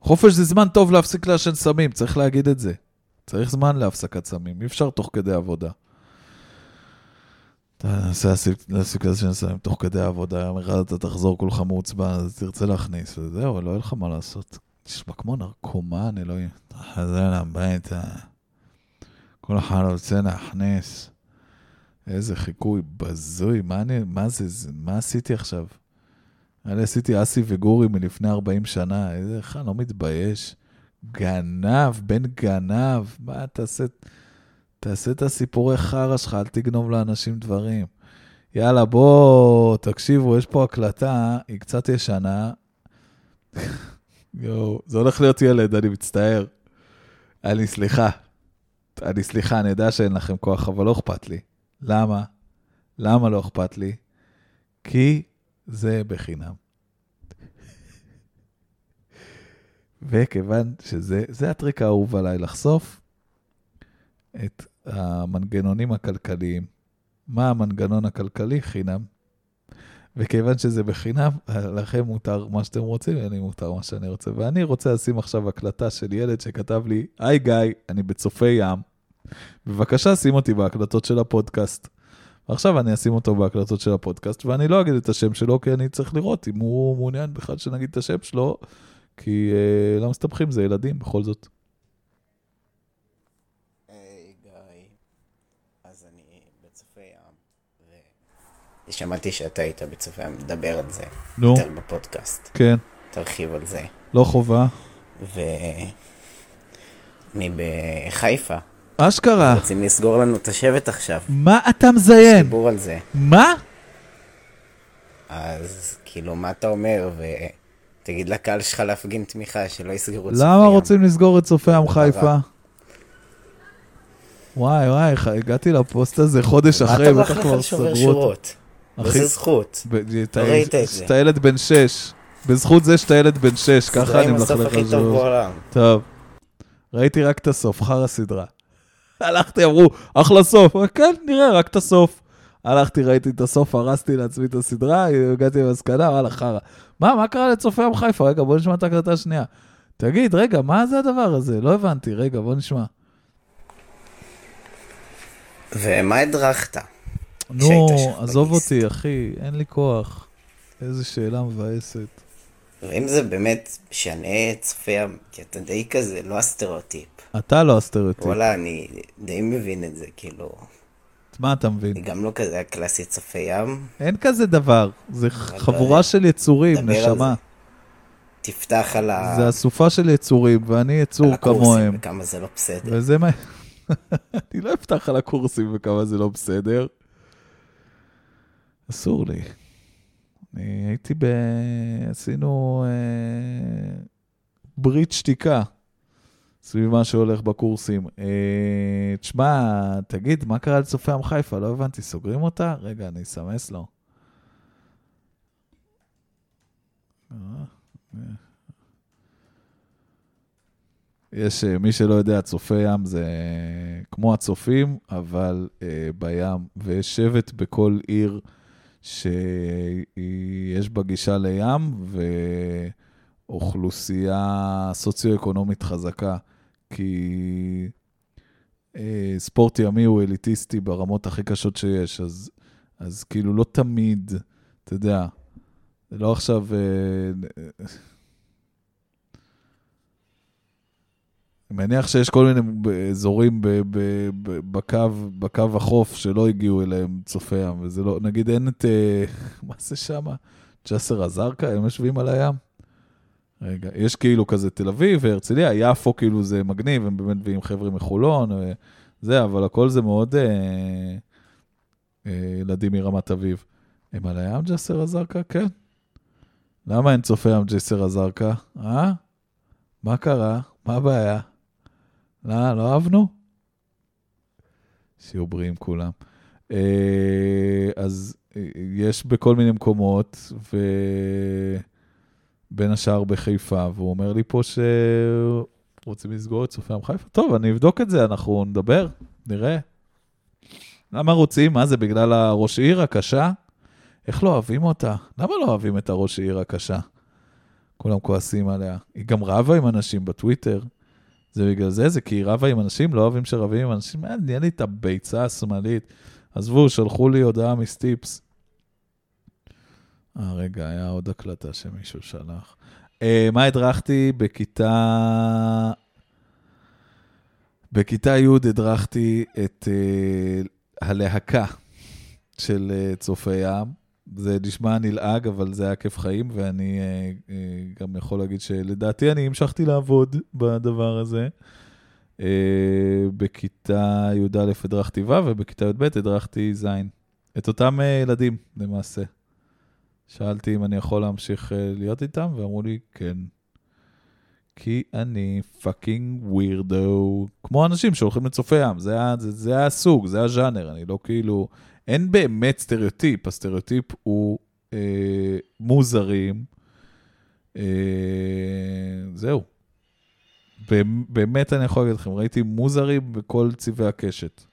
חופש זה זמן טוב להפסיק לעשן סמים, צריך להגיד את זה. צריך זמן להפסקת סמים, אי אפשר תוך כדי עבודה. אתה מנסה להפסיק לעשן סמים תוך כדי עבודה, יום אחד אתה תחזור כולך מעוצבן, אז תרצה להכניס, וזהו, לא יהיה לך מה לעשות. תשמע כמו נרקומן, אלוהים. תחזר הביתה. כל אחד רוצה להכניס. איזה חיקוי בזוי, מה, אני, מה זה, מה עשיתי עכשיו? אני עשיתי אסי וגורי מלפני 40 שנה, איזה, אני לא מתבייש. גנב, בן גנב, מה תעשה, תעשה את הסיפורי חרא שלך, אל תגנוב לאנשים דברים. יאללה, בואו, תקשיבו, יש פה הקלטה, היא קצת ישנה. יואו, זה הולך להיות ילד, אני מצטער. אני סליחה. אני סליחה, אני יודע שאין לכם כוח, אבל לא אכפת לי. למה? למה לא אכפת לי? כי זה בחינם. וכיוון שזה זה הטריק האהוב עליי, לחשוף את המנגנונים הכלכליים. מה המנגנון הכלכלי? חינם. וכיוון שזה בחינם, לכם מותר מה שאתם רוצים, ואני מותר מה שאני רוצה. ואני רוצה לשים עכשיו הקלטה של ילד שכתב לי, היי גיא, אני בצופי ים, בבקשה שים אותי בהקלטות של הפודקאסט. ועכשיו אני אשים אותו בהקלטות של הפודקאסט, ואני לא אגיד את השם שלו, כי אני צריך לראות אם הוא מעוניין בכלל שנגיד את השם שלו, כי אה, לא מסתבכים, זה ילדים בכל זאת.
היי גיא, אז אני בצופי ים, ושמעתי שאתה היית בצופי ים, מדבר על זה.
נו.
יותר בפודקאסט.
כן.
תרחיב על זה.
לא חובה.
ואני בחיפה.
אשכרה.
רוצים לסגור לנו את השבט עכשיו.
מה אתה מזיין?
דיבור על זה.
מה?
אז כאילו, מה אתה אומר? ותגיד לקהל שלך להפגין תמיכה, שלא יסגרו את צופי
למה רוצים לסגור את צופי ים חיפה? וואי וואי, הגעתי לפוסט הזה חודש אחרי,
בטח כבר סגרו אותו. באיזה זכות? לא ראית את זה.
שאתה ילד בן שש. בזכות זה שאתה ילד בן שש, ככה אני מלכלך
על זה. סדרה עם הסוף הכי טוב בעולם.
טוב. ראיתי רק את הסוף, חרא סדרה. הלכתי, אמרו, אחלה סוף. כן, נראה, רק את הסוף. הלכתי, ראיתי את הסוף, הרסתי לעצמי את הסדרה, הגעתי למסקנה, וואלה, חרא. מה, מה קרה לצופי ים חיפה? רגע, בוא נשמע את ההקלטה השנייה. תגיד, רגע, מה זה הדבר הזה? לא הבנתי, רגע, בוא נשמע.
ומה הדרכת?
נו, עזוב
שב"כיסט.
אותי, אחי, אין לי כוח. איזה שאלה מבאסת.
ואם זה באמת משנה צופה כי אתה די כזה, לא הסטריאוטיפ.
אתה לא הסטריאוטיפ.
וואלה, אני די מבין את זה, כאילו,
מה אתה מבין?
אני גם לא כזה הקלאסי צופה ים.
אין כזה דבר. זה חבורה של יצורים,
על
נשמה.
תפתח על ה...
זה אסופה של יצורים, ואני
על
יצור
הקורסים,
כמוהם.
וכמה זה לא בסדר.
וזה מה... אני לא אפתח על הקורסים וכמה זה לא בסדר. אסור לי. אני הייתי ב... עשינו אה... ברית שתיקה סביב מה שהולך בקורסים. אה... תשמע, תגיד, מה קרה לצופי עם חיפה? לא הבנתי, סוגרים אותה? רגע, אני אסמס לו. יש, אה, מי שלא יודע, צופי ים זה כמו הצופים, אבל אה, בים, ויש שבט בכל עיר שיש בה גישה לים, ואוכלוסייה סוציו-אקונומית חזקה, כי אה, ספורט ימי הוא אליטיסטי ברמות הכי קשות שיש, אז, אז כאילו לא תמיד, אתה יודע, לא עכשיו... אה, אני מניח שיש כל מיני אזורים ב- ב- ב- בקו, בקו החוף שלא הגיעו אליהם צופי ים, וזה לא, נגיד אין את, אה, מה זה שם? ג'סר א-זרקא, הם יושבים על הים? רגע, יש כאילו כזה תל אביב והרצליה, יפו כאילו זה מגניב, הם באמת מביאים חבר'ה מחולון, וזה, אבל הכל זה מאוד אה, אה, ילדים מרמת אביב. הם על הים ג'סר א-זרקא? כן. למה אין צופי ים ג'סר א-זרקא? אה? מה קרה? מה הבעיה? לא, לא אהבנו? שיהיו בריאים כולם. אה, אז אה, יש בכל מיני מקומות, ובין השאר בחיפה, והוא אומר לי פה שרוצים לסגור את צופי ים חיפה. טוב, אני אבדוק את זה, אנחנו נדבר, נראה. למה רוצים? מה זה, בגלל הראש עיר הקשה? איך לא אוהבים אותה? למה לא אוהבים את הראש עיר הקשה? כולם כועסים עליה. היא גם רבה עם אנשים בטוויטר. זה בגלל זה, זה כי רבה עם אנשים, לא אוהבים שרבים עם אנשים. נהיה לי את הביצה השמאלית. עזבו, שלחו לי הודעה מסטיפס. אה, רגע, היה עוד הקלטה שמישהו שלח. אה, מה הדרכתי? בכיתה... בכיתה י' הדרכתי את אה, הלהקה של אה, צופי ים. זה נשמע נלעג, אבל זה היה כיף חיים, ואני אה, אה, גם יכול להגיד שלדעתי אני המשכתי לעבוד בדבר הזה. אה, בכיתה י"א הדרכתי ו', ובכיתה י"ב הדרכתי ז'. את אותם ילדים, למעשה. שאלתי אם אני יכול להמשיך להיות איתם, ואמרו לי, כן. כי אני fucking weirdo, כמו אנשים שהולכים לצופי ים, זה, זה, זה הסוג, זה הז'אנר, אני לא כאילו... אין באמת סטריאוטיפ, הסטריאוטיפ הוא אה, מוזרים. אה, זהו. באמת- אני יכול להגיד לכם, ראיתי מוזרים בכל צבעי הקשת.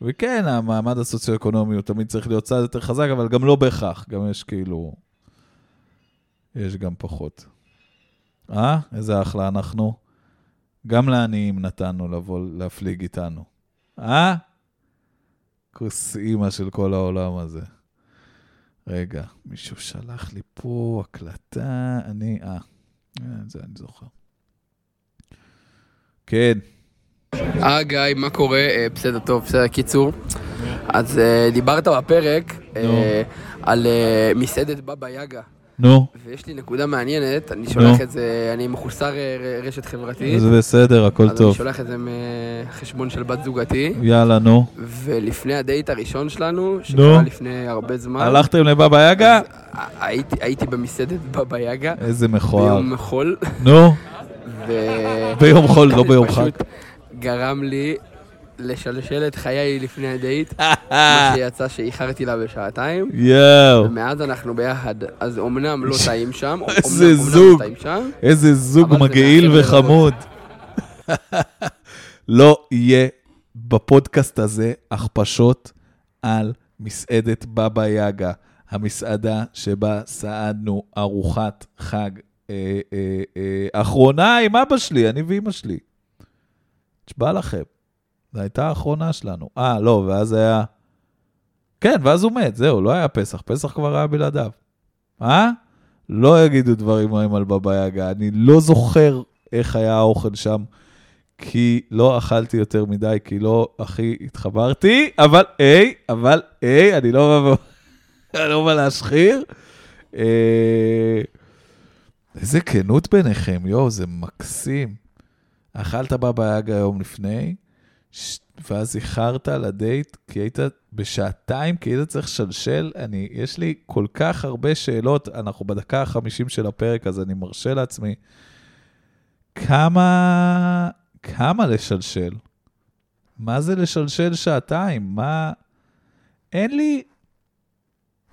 וכן, המעמד הסוציו-אקונומי הוא תמיד צריך להיות צעד יותר חזק, אבל גם לא בהכרח, גם יש כאילו... יש גם פחות. אה? איזה אחלה אנחנו. גם לעניים נתנו לבוא להפליג איתנו. אה? כוס אימא של כל העולם הזה. רגע, מישהו שלח לי פה הקלטה, אני... אה, זה אני זוכר. כן,
אה, גיא, מה קורה? אה, בסדר, טוב, בסדר, קיצור. אז אה, דיברת בפרק אה, על מסעדת בבא יגה,
נו,
ויש לי נקודה מעניינת, אני שולח את זה, אני מחוסר אה, רשת חברתית,
זה בסדר, הכל
אז אני
טוב.
שולח את זה מחשבון של בת זוגתי,
יאללה, נו.
ולפני הדייט הראשון שלנו,
נו.
שקרה לפני הרבה זמן,
הלכתם לבבא יגה?
הייתי- במסעדת בבא יגה,
איזה מכוער.
ביום חול,
נו. ביום חול, לא ביום חג.
גרם לי לשלשל את חיי לפני הדייט, מה שיצא שאיחרתי לה בשעתיים.
יואו,
ומאז אנחנו ביחד, אז אמנם לא טעים שם,
איזה זוג.
לא טעים שם,
איזה זוג
אבל זה
מגעיל וחמוד. לא יהיה בפודקאסט הזה הכפשות על מסעדת בבא יגה, המסעדה שבה סעדנו ארוחת חג אה, אה, אה, אחרונה עם אבא שלי, אני ואימא שלי. נשבע לכם, זו הייתה האחרונה שלנו. אה, לא, ואז היה... כן, ואז הוא מת, זהו, לא היה פסח, פסח כבר היה בלעדיו. אה? לא יגידו דברים רעים על בבא יגה, אני לא זוכר איך היה האוכל שם, כי לא אכלתי יותר מדי, כי לא הכי התחברתי, אבל היי, אבל היי, אני לא בא, לא להשחיר. אה, איזה כנות ביניכם, יואו, זה מקסים. אכלת בבא יגה יום לפני, ואז איחרת לדייט, כי היית בשעתיים, כי היית צריך לשלשל. אני, יש לי כל כך הרבה שאלות, אנחנו בדקה ה-50 של הפרק, אז אני מרשה לעצמי. כמה, כמה לשלשל? מה זה לשלשל שעתיים? מה... אין לי...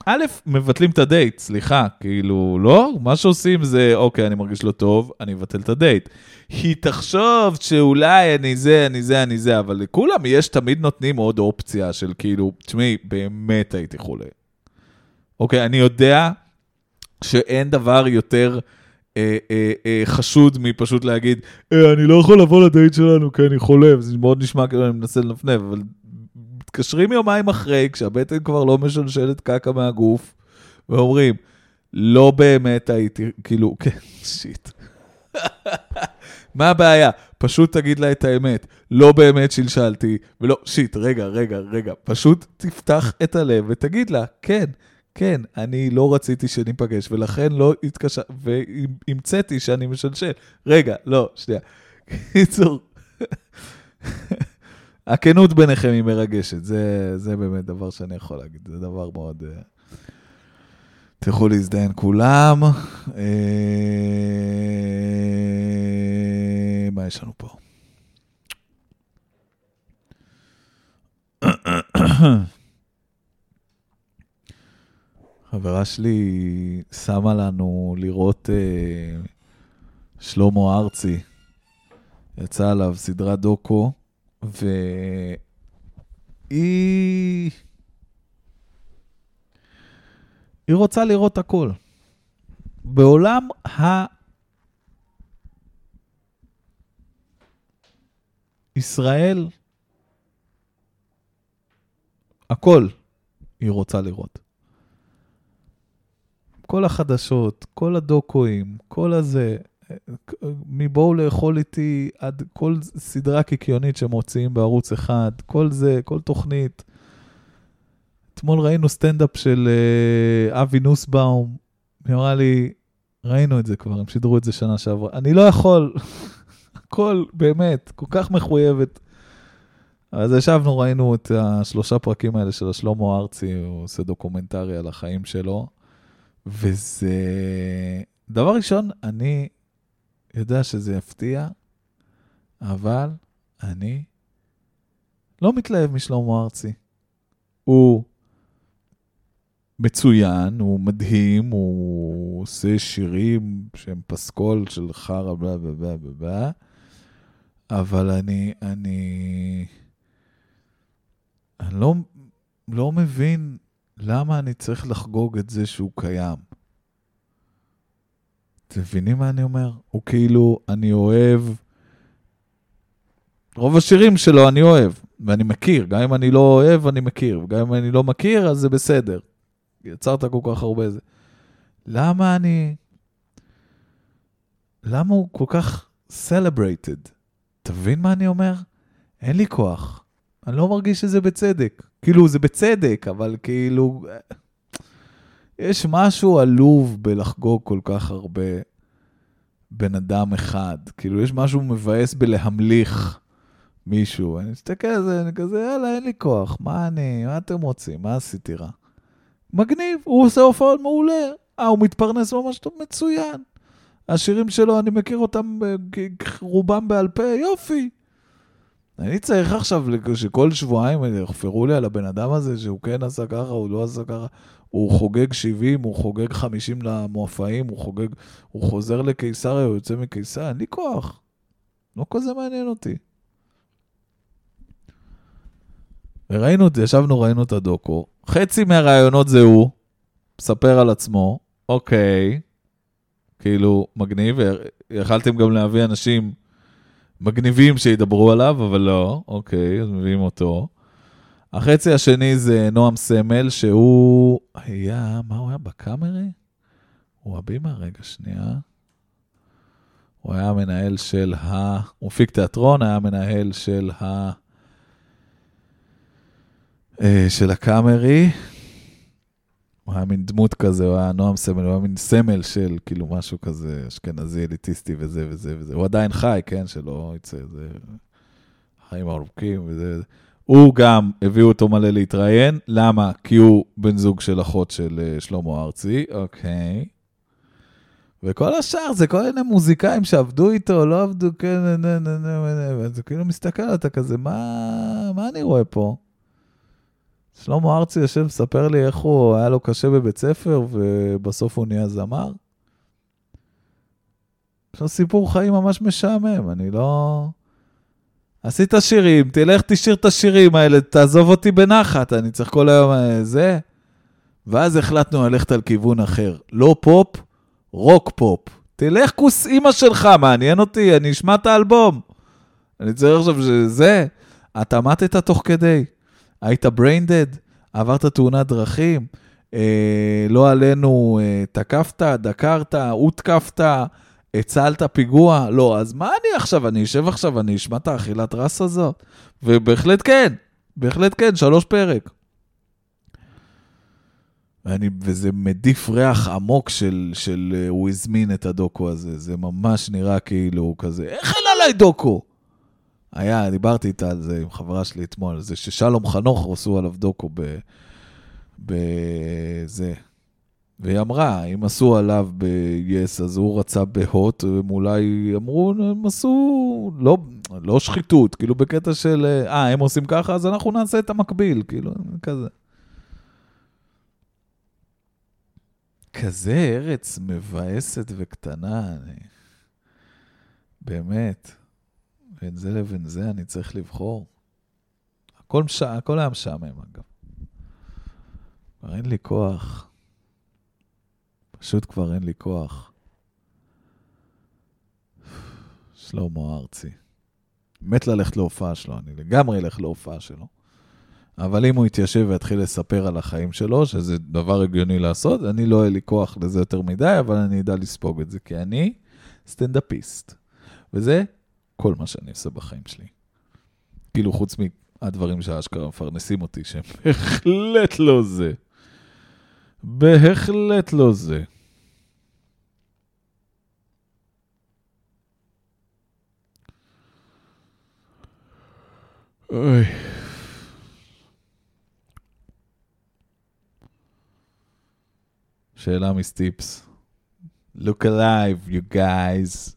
א', מבטלים את הדייט, סליחה, כאילו, לא? מה שעושים זה, אוקיי, אני מרגיש לא טוב, אני אבטל את הדייט. היא תחשוב שאולי אני זה, אני זה, אני זה, אבל לכולם יש, תמיד נותנים עוד אופציה של כאילו, תשמעי, באמת הייתי חולה. אוקיי, אני יודע שאין דבר יותר אה, אה, אה, חשוד מפשוט להגיד, אה, אני לא יכול לבוא לדייט שלנו כי אני חולה, וזה מאוד נשמע כאילו אני מנסה לנפנף, אבל מתקשרים יומיים אחרי, כשהבטן כבר לא משלשלת קקה מהגוף, ואומרים, לא באמת הייתי, כאילו, כן, שיט. מה הבעיה? פשוט תגיד לה את האמת, לא באמת שלשלתי, ולא, שיט, רגע, רגע, רגע, פשוט תפתח את הלב ותגיד לה, כן, כן, אני לא רציתי שניפגש, ולכן לא התקשר, והמצאתי שאני משלשל. רגע, לא, שנייה. קיצור, הכנות ביניכם היא מרגשת, זה, זה באמת דבר שאני יכול להגיד, זה דבר מאוד... אה, תלכו להזדיין כולם. אה, מה יש לנו פה? חברה שלי שמה לנו לראות אה, שלמה ארצי. יצא עליו סדרת דוקו, והיא... היא רוצה לראות הכל. בעולם ה... ישראל, הכל היא רוצה לראות. כל החדשות, כל הדוקואים, כל הזה, מבואו לאכול איתי עד כל סדרה קיקיונית שמוציאים בערוץ אחד, כל זה, כל תוכנית. אתמול ראינו סטנדאפ של uh, אבי נוסבאום, היא אמרה לי, ראינו את זה כבר, הם שידרו את זה שנה שעברה. אני לא יכול, הכל, באמת, כל כך מחויבת. אז ישבנו, ראינו את השלושה פרקים האלה של של שלמה ארצי, הוא עושה דוקומנטרי על החיים שלו, וזה... דבר ראשון, אני יודע שזה יפתיע, אבל אני לא מתלהב משלמה ארצי. הוא מצוין, הוא מדהים, הוא עושה שירים שהם פסקול של חרא בלה בלה בלה בלה, אבל אני, אני, אני לא, לא מבין למה אני צריך לחגוג את זה שהוא קיים. אתם מבינים מה אני אומר? הוא כאילו, אני אוהב... רוב השירים שלו אני אוהב, ואני מכיר. גם אם אני לא אוהב, אני מכיר. וגם אם אני לא מכיר, אז זה בסדר. יצרת כל כך הרבה זה. למה אני... למה הוא כל כך celebrated? תבין מה אני אומר? אין לי כוח. אני לא מרגיש שזה בצדק. כאילו, זה בצדק, אבל כאילו... יש משהו עלוב בלחגוג כל כך הרבה בן אדם אחד. כאילו, יש משהו מבאס בלהמליך מישהו. אני מסתכל על זה, אני כזה, יאללה, אין לי כוח. מה אני, מה אתם רוצים? מה עשיתי רע? מגניב, הוא עושה הופעות מעולה. אה, הוא מתפרנס ממש טוב, מצוין. השירים שלו, אני מכיר אותם רובם בעל פה, יופי. אני צריך עכשיו שכל שבועיים יחפרו לי על הבן אדם הזה, שהוא כן עשה ככה, הוא לא עשה ככה. הוא חוגג 70, הוא חוגג 50 למופעים, הוא חוגג, הוא חוזר לקיסריה, הוא יוצא מקיסריה, אין לי כוח. לא כזה מעניין אותי. וראינו, ישבנו, ראינו את הדוקו, חצי מהרעיונות זה הוא, מספר על עצמו, אוקיי, כאילו, מגניב, יכלתם גם להביא אנשים מגניבים שידברו עליו, אבל לא, אוקיי, אז מביאים אותו. החצי השני זה נועם סמל, שהוא היה, מה הוא היה? בקאמרי? הוא הבימה? רגע, שנייה. הוא היה המנהל של ה... הוא הפיק תיאטרון, היה המנהל של ה... אה, של הקאמרי. הוא היה מין דמות כזה, הוא היה נועם סמל, הוא היה מין סמל של כאילו משהו כזה אשכנזי, אליטיסטי וזה וזה וזה. הוא עדיין חי, כן? שלא יצא, זה... חיים ארוכים וזה. הוא גם, הביאו אותו מלא להתראיין. למה? כי הוא בן זוג של אחות של אה, שלמה ארצי, אוקיי. וכל השאר זה כל מיני מוזיקאים שעבדו איתו, לא עבדו, כן, נה, נה, נה, נה, ואתה כאילו מסתכל, אתה כזה, מה, מה אני רואה פה? שלמה ארצי יושב, מספר לי איך הוא, היה לו קשה בבית ספר, ובסוף הוא נהיה זמר. יש לו סיפור חיים ממש משעמם, אני לא... עשית שירים, תלך תשאיר את השירים האלה, תעזוב אותי בנחת, אני צריך כל היום אה, זה. ואז החלטנו ללכת על כיוון אחר. לא פופ, רוק פופ. תלך כוס אימא שלך, מעניין אותי, אני אשמע את האלבום. אני צריך עכשיו שזה, אתה מתת תוך כדי. היית brain dead, עברת תאונת דרכים, אה, לא עלינו, אה, תקפת, דקרת, הותקפת, הצלת פיגוע, לא, אז מה אני עכשיו, אני אשב עכשיו, אני אשמע את האכילת רס הזאת? ובהחלט כן, בהחלט כן, שלוש פרק. ואני, וזה מדיף ריח עמוק של, של uh, הוא הזמין את הדוקו הזה, זה ממש נראה כאילו כזה, איך אין עליי דוקו? היה, דיברתי איתה על זה עם חברה שלי אתמול, זה ששלום חנוך עשו עליו דוקו בזה. והיא אמרה, אם עשו עליו ב-yes, אז הוא רצה בהוט, הם אולי אמרו, הם עשו, לא, לא שחיתות, כאילו בקטע של, אה, הם עושים ככה, אז אנחנו נעשה את המקביל, כאילו, כזה. כזה ארץ מבאסת וקטנה, אני... באמת. בין זה לבין זה אני צריך לבחור. הכל, מש... הכל היה משעמם, אגב. אין לי כוח. פשוט כבר אין לי כוח. שלמה ארצי. מת ללכת להופעה שלו, אני לגמרי אלך להופעה שלו. אבל אם הוא יתיישב ויתחיל לספר על החיים שלו, שזה דבר הגיוני לעשות, אני לא יהיה לי כוח לזה יותר מדי, אבל אני אדע לספוג את זה, כי אני סטנדאפיסט. וזה כל מה שאני עושה בחיים שלי. כאילו, חוץ מהדברים שאשכרה מפרנסים אותי, שהם בהחלט לא זה. בהחלט לא זה. אוי. שאלה מסטיפס. Look alive, you guys.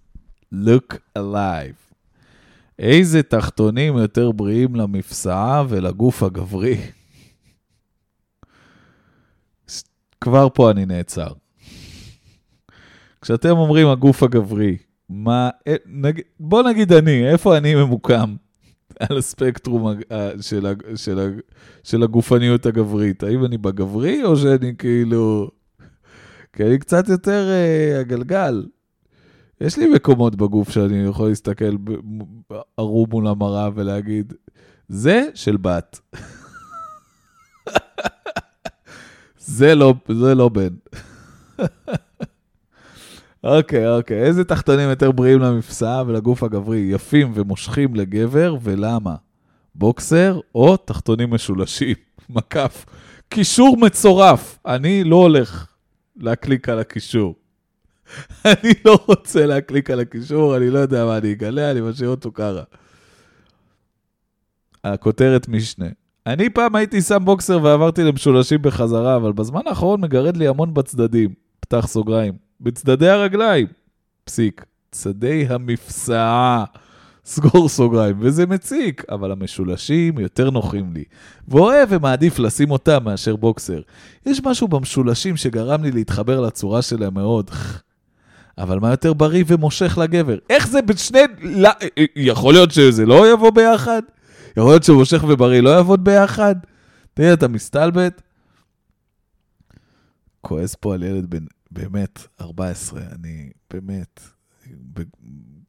Look alive. איזה תחתונים יותר בריאים למפסעה ולגוף הגברי? כבר פה אני נעצר. כשאתם אומרים הגוף הגברי, מה, אה, נג, בוא נגיד אני, איפה אני ממוקם על הספקטרום של, של, של הגופניות הגברית? האם אני בגברי או שאני כאילו... כי אני קצת יותר uh, הגלגל. יש לי מקומות בגוף שאני יכול להסתכל ערום מול המראה ולהגיד, זה של בת. זה לא, זה לא בן. אוקיי, אוקיי. איזה תחתונים יותר בריאים למפסעה ולגוף הגברי? יפים ומושכים לגבר, ולמה? בוקסר או תחתונים משולשים? מקף. קישור מצורף. אני לא הולך להקליק על הקישור. אני לא רוצה להקליק על הקישור, אני לא יודע מה אני אגלה, אני משאיר אותו ככה. הכותרת משנה. אני פעם הייתי שם בוקסר ועברתי למשולשים בחזרה, אבל בזמן האחרון מגרד לי המון בצדדים. פתח סוגריים. בצדדי הרגליים. פסיק. צדי המפסעה. סגור סוגריים, וזה מציק, אבל המשולשים יותר נוחים לי. ואוהב ומעדיף לשים אותם מאשר בוקסר. יש משהו במשולשים שגרם לי להתחבר לצורה שלהם מאוד. אבל מה יותר בריא ומושך לגבר? איך זה בשני... לא, יכול להיות שזה לא יבוא ביחד? יכול להיות שמושך ובריא לא יעבוד ביחד? תראה, אתה מסתלבט? כועס פה על ילד בן, באמת, 14, אני באמת,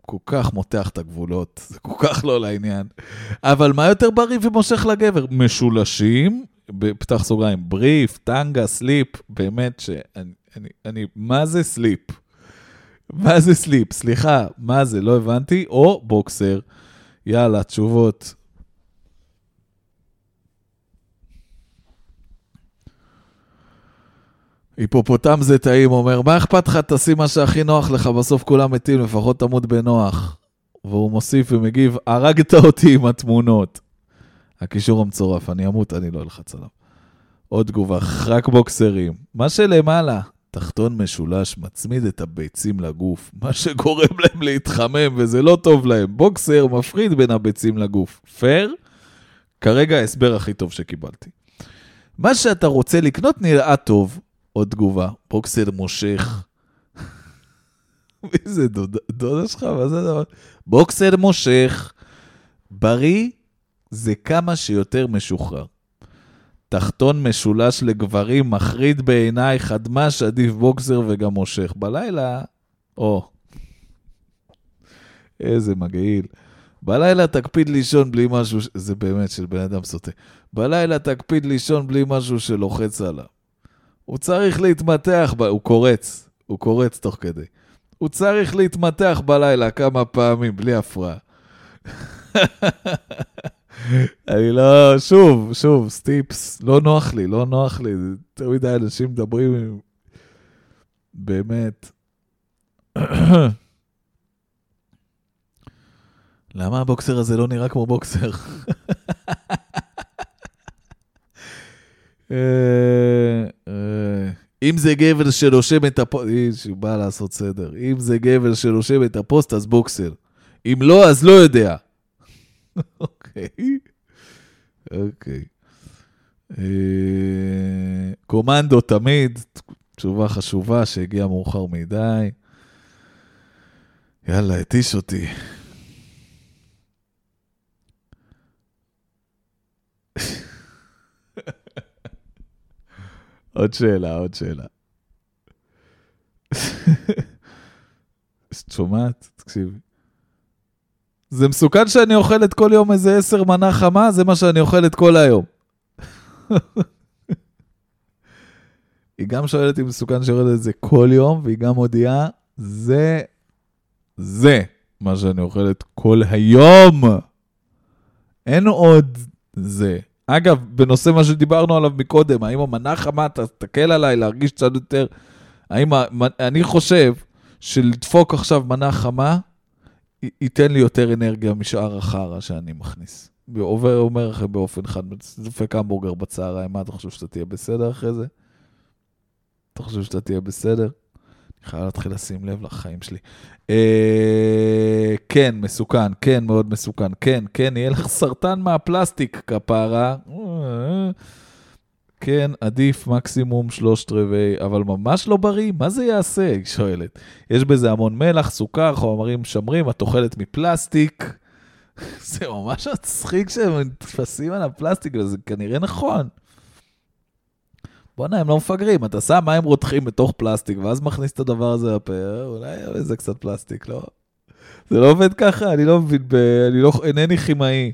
כל כך מותח את הגבולות, זה כל כך לא לעניין. אבל מה יותר בריא ומושך לגבר? משולשים, פתח סוגריים, בריף, טנגה, סליפ, באמת שאני, אני, אני, מה זה סליפ? מה זה סליפ? סליחה, מה זה? לא הבנתי. או בוקסר. יאללה, תשובות. היפופוטם זה טעים, אומר, מה אכפת לך? תשים מה שהכי נוח לך, בסוף כולם מתים, לפחות תמות בנוח. והוא מוסיף ומגיב, הרגת אותי עם התמונות. הקישור המצורף, אני אמות, אני לא אלחץ עליו. עוד תגובה, רק בוקסרים. מה שלמעלה, תחתון משולש מצמיד את הביצים לגוף, מה שגורם להם להתחמם וזה לא טוב להם. בוקסר מפריד בין הביצים לגוף. פייר? כרגע ההסבר הכי טוב שקיבלתי. מה שאתה רוצה לקנות נראה טוב, עוד תגובה, בוקסר מושך. מי זה דודה, דודה שלך? מה זה הדבר? בוקסר מושך. בריא זה כמה שיותר משוחרר. תחתון משולש לגברים, מחריד בעיניי, חדמש, עדיף בוקסר וגם מושך. בלילה, או, איזה מגעיל. בלילה תקפיד לישון בלי משהו, זה באמת של בן אדם סוטה. בלילה תקפיד לישון בלי משהו שלוחץ עליו. הוא צריך להתמתח, ב... הוא קורץ, הוא קורץ תוך כדי. הוא צריך להתמתח בלילה כמה פעמים, בלי הפרעה. אני לא, שוב, שוב, סטיפס, לא נוח לי, לא נוח לי, יותר מדי אנשים מדברים עם... באמת. למה הבוקסר הזה לא נראה כמו בוקסר? אה, אה, אם זה גבר שרושם את הפוסט, שהוא בא לעשות סדר, אם זה גבר שרושם את הפוסט, אז בוקסר. אם לא, אז לא יודע. אוקיי. אוקיי. אה, קומנדו תמיד, תשובה חשובה שהגיעה מאוחר מדי. יאללה, התיש אותי. עוד שאלה, עוד שאלה. את שומעת? תקשיבי. זה מסוכן שאני אוכלת כל יום איזה עשר מנה חמה, זה מה שאני אוכלת כל היום. היא גם שואלת אם מסוכן אוכלת את זה כל יום, והיא גם מודיעה, זה, זה מה שאני אוכלת כל היום. אין עוד זה. אגב, בנושא מה שדיברנו עליו מקודם, האם המנה חמה תסתכל עליי להרגיש קצת יותר... האם... אני חושב שלדפוק עכשיו מנה חמה, ייתן לי יותר אנרגיה משאר החרא שאני מכניס. ועובר, אומר לכם באופן חד, דופק המבורגר בצהריים, מה אתה חושב שאתה תהיה בסדר אחרי זה? אתה חושב שאתה תהיה בסדר? אני חייב להתחיל לשים לב לחיים שלי. אה, כן, מסוכן, כן, מאוד מסוכן, כן, כן, יהיה לך סרטן מהפלסטיק, כפרה. כן, עדיף מקסימום שלושת רבעי, אבל ממש לא בריא, מה זה יעשה? היא שואלת. יש בזה המון מלח, סוכר, חומרים משמרים, את אוכלת מפלסטיק. זה ממש מצחיק שהם נתפסים על הפלסטיק, וזה כנראה נכון. בואנה, הם לא מפגרים, אתה שם מים רותחים בתוך פלסטיק, ואז מכניס את הדבר הזה לפה, אולי איזה קצת פלסטיק, לא? זה לא עובד ככה, אני לא מבין, ב... אני לא, אינני כימאי.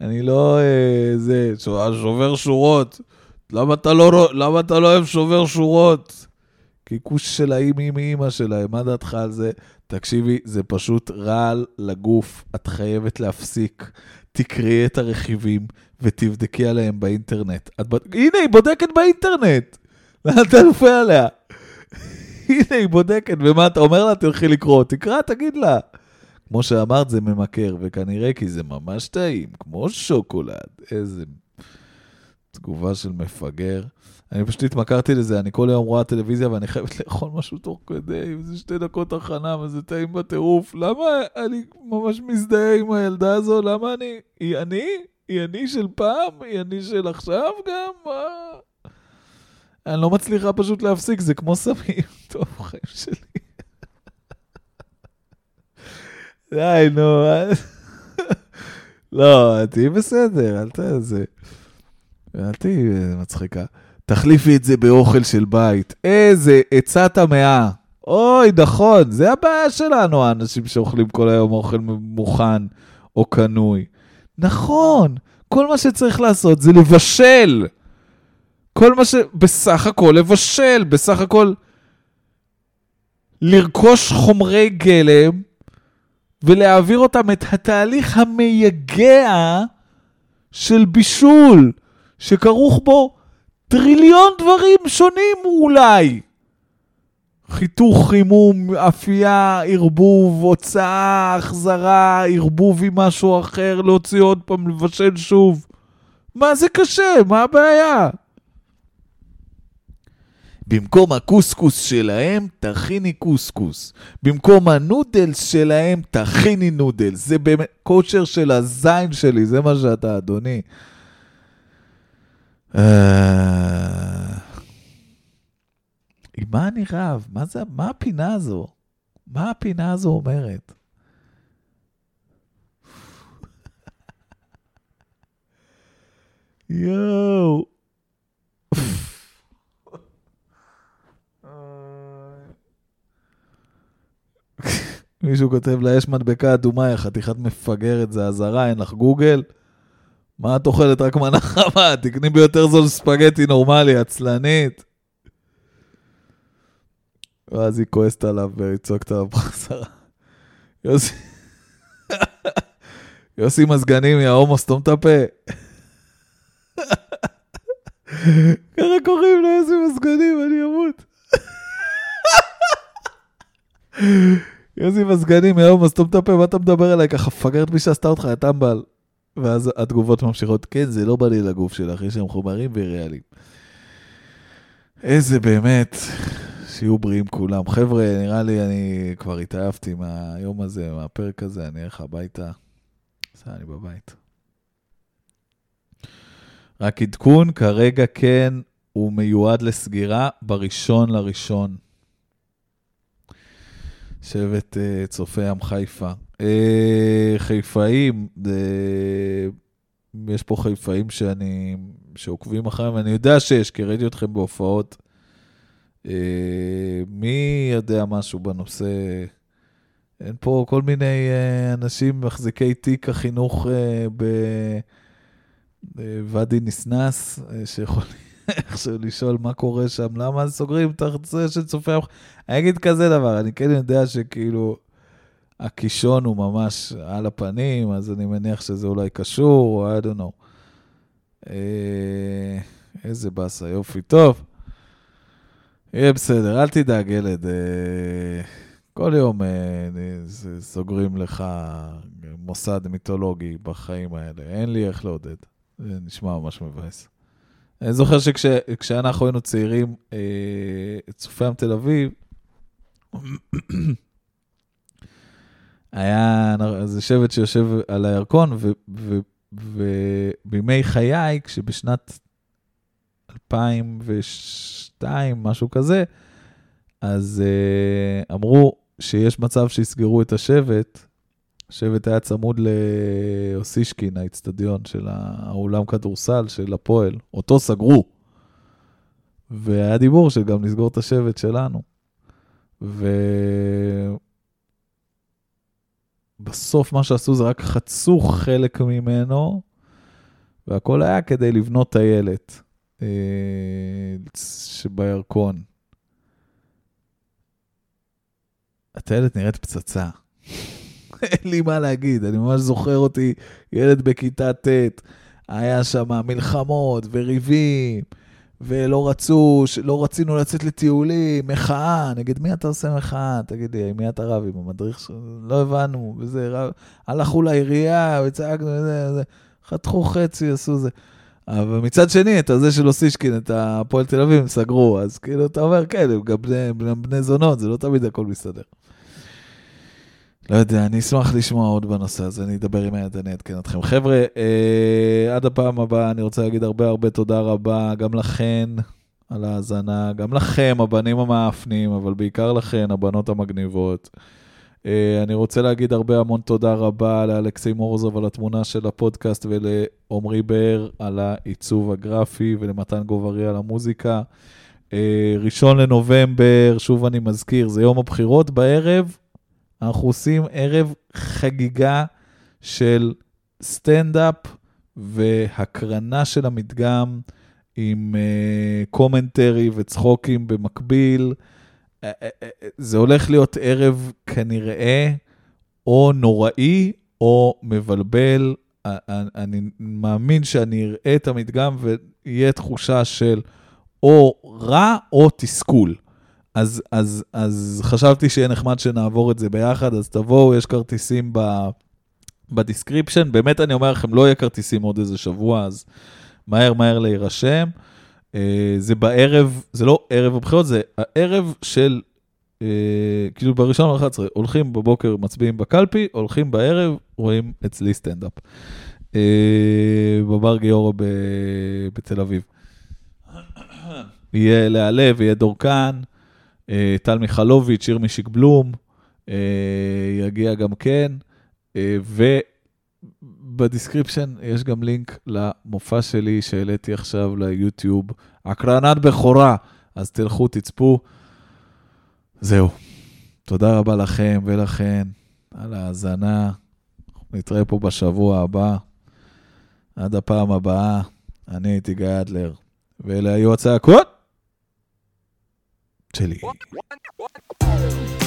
אני לא, אה, זה, ש- שובר שורות. למה אתה לא, למה אתה לא אוהב שובר שורות? כי כוש של האמא עם אמא שלהם, מה דעתך על זה? תקשיבי, זה פשוט רעל לגוף, את חייבת להפסיק. תקראי את הרכיבים ותבדקי עליהם באינטרנט. את ב... הנה, היא בודקת באינטרנט! לאן נופל עליה? הנה, היא בודקת, ומה אתה אומר לה? תלכי לקרוא. תקרא, תגיד לה. כמו שאמרת, זה ממכר, וכנראה כי זה ממש טעים, כמו שוקולד. איזה תגובה של מפגר. אני פשוט התמכרתי לזה, אני כל היום רואה טלוויזיה ואני חייבת לאכול משהו תוך כדי, וזה שתי דקות הכנה וזה טעים בטירוף. למה אני ממש מזדהה עם הילדה הזו? למה אני... היא אני? היא אני של פעם? היא אני של עכשיו גם? מה? אני לא מצליחה פשוט להפסיק, זה כמו סמים. טוב, חיים שלי. די, נו. לא, תהיי בסדר, אל ת... זה... אל תהיי אה, מצחיקה. תחליפי את זה באוכל של בית. איזה עצת המאה. אוי, נכון, זה הבעיה שלנו, האנשים שאוכלים כל היום אוכל מוכן או קנוי. נכון, כל מה שצריך לעשות זה לבשל. כל מה ש... בסך הכל לבשל, בסך הכל לרכוש חומרי גלם ולהעביר אותם את התהליך המייגע של בישול, שכרוך בו טריליון דברים שונים אולי. חיתוך, חימום, אפייה, ערבוב, הוצאה, החזרה, ערבוב עם משהו אחר, להוציא עוד פעם, לבשל שוב. מה זה קשה? מה הבעיה? במקום הקוסקוס שלהם, תכיני קוסקוס. במקום הנודלס שלהם, תכיני נודלס. זה באמת קוצ'ר של הזין שלי, זה מה שאתה, אדוני. אה, עם מה אני רב? מה, זה, מה הפינה הזו? מה הפינה הזו אומרת? יואו. מישהו כותב לה, יש מדבקה אדומה, יא חתיכת מפגרת, זה אזהרה, אין לך גוגל? מה את אוכלת? רק מנה חמה, תקני ביותר זול ספגטי נורמלי, עצלנית. ואז היא כועסת עליו והיא צועקת עליו בחזרה. יוסי, יוסי מזגנים, יא הומו, סתום את הפה. ככה קוראים לו יוסי מזגנים, אני אמות. יוסי מזגנים, יא הומו, סתום את הפה, מה אתה מדבר אליי? ככה פגרת מי שעשתה אותך, יא טמבל. ואז התגובות ממשיכות, כן, זה לא בא לי לגוף שלך, יש שם חומרים וריאליים. איזה באמת, שיהיו בריאים כולם. חבר'ה, נראה לי אני כבר התעייפתי מהיום הזה, מהפרק הזה, אני אלך הביתה. בסדר, אני בבית. רק עדכון, כרגע כן, הוא מיועד לסגירה בראשון לראשון. שבט uh, צופי ים חיפה. Uh, חיפאים, uh, יש פה חיפאים שאני, שעוקבים אחריהם, אני יודע שיש, כי ראיתי אתכם בהופעות. Uh, מי יודע משהו בנושא? אין פה כל מיני uh, אנשים מחזיקי תיק החינוך uh, בוואדי ניסנס, שיכולים איכשהו לשאול מה קורה שם, למה סוגרים את זה של צופי המח... אני אגיד כזה דבר, אני כן יודע שכאילו הקישון הוא ממש על הפנים, אז אני מניח שזה אולי קשור, או I don't know. אה, איזה באסה, יופי, טוב. יהיה בסדר, אל תדאג, ילד. אה, כל יום אה, סוגרים לך מוסד מיתולוגי בחיים האלה. אין לי איך לעודד. זה נשמע ממש מבאס. אני זוכר שכשאנחנו היינו צעירים, אה, צופי ים תל אביב, היה איזה שבט שיושב על הירקון, ובימי חיי, כשבשנת 2002, משהו כזה, אז uh, אמרו שיש מצב שיסגרו את השבט, השבט היה צמוד לאוסישקין, האיצטדיון של האולם כדורסל של הפועל. אותו סגרו. והיה דיבור של גם לסגור את השבט שלנו. ובסוף מה שעשו זה רק חצו חלק ממנו, והכל היה כדי לבנות טיילת שבירקון. הטיילת נראית פצצה. אין לי מה להגיד, אני ממש זוכר אותי, ילד בכיתה ט', היה שם מלחמות וריבים, ולא רצו, לא רצינו לצאת לטיולים, מחאה, נגד מי אתה עושה מחאה? תגיד לי, מי אתה רב עם המדריך שלך? לא הבנו, וזה, רב, הלכו לעירייה, וצעקנו, וזה, וזה, חתכו חצי, עשו זה. אבל מצד שני, את הזה של אוסישקין, את הפועל תל אביב, הם סגרו, אז כאילו, אתה אומר, כן, הם גם בני, בני זונות, זה לא תמיד הכל מסתדר. לא יודע, אני אשמח לשמוע עוד בנושא הזה, אני אדבר עם היד, אני אעדכן אתכם. חבר'ה, אה, עד הפעם הבאה אני רוצה להגיד הרבה הרבה תודה רבה, גם לכן על ההאזנה, גם לכם, הבנים המאפנים, אבל בעיקר לכן, הבנות המגניבות. אה, אני רוצה להגיד הרבה המון תודה רבה לאלכסי מורוזוב על התמונה של הפודקאסט ולעמרי באר על העיצוב הגרפי ולמתן גוברי על המוזיקה. אה, ראשון לנובמבר, שוב אני מזכיר, זה יום הבחירות בערב. אנחנו עושים ערב חגיגה של סטנדאפ והקרנה של המדגם עם commentary uh, וצחוקים במקביל. זה הולך להיות ערב כנראה או נוראי או מבלבל. אני מאמין שאני אראה את המדגם ויהיה תחושה של או רע או תסכול. אז, אז, אז חשבתי שיהיה נחמד שנעבור את זה ביחד, אז תבואו, יש כרטיסים ב, ב description. באמת, אני אומר לכם, לא יהיה כרטיסים עוד איזה שבוע, אז מהר מהר להירשם. אה, זה בערב, זה לא ערב הבחירות, זה הערב של, אה, כאילו בראשון ל-11, הולכים בבוקר, מצביעים בקלפי, הולכים בערב, רואים אצלי סטנדאפ. אה, בבר גיורא בתל אביב. יהיה להלב, יהיה דורקן, טל מיכלוביץ', ירמי שיק בלום, יגיע גם כן, וב description יש גם לינק למופע שלי שהעליתי עכשיו ליוטיוב, הקרנת בכורה, אז תלכו, תצפו. זהו. תודה רבה לכם ולכן על ההאזנה. נתראה פה בשבוע הבא. עד הפעם הבאה, אני הייתי גיא אדלר, ואלה היו הצעקות שלי. One, one, one.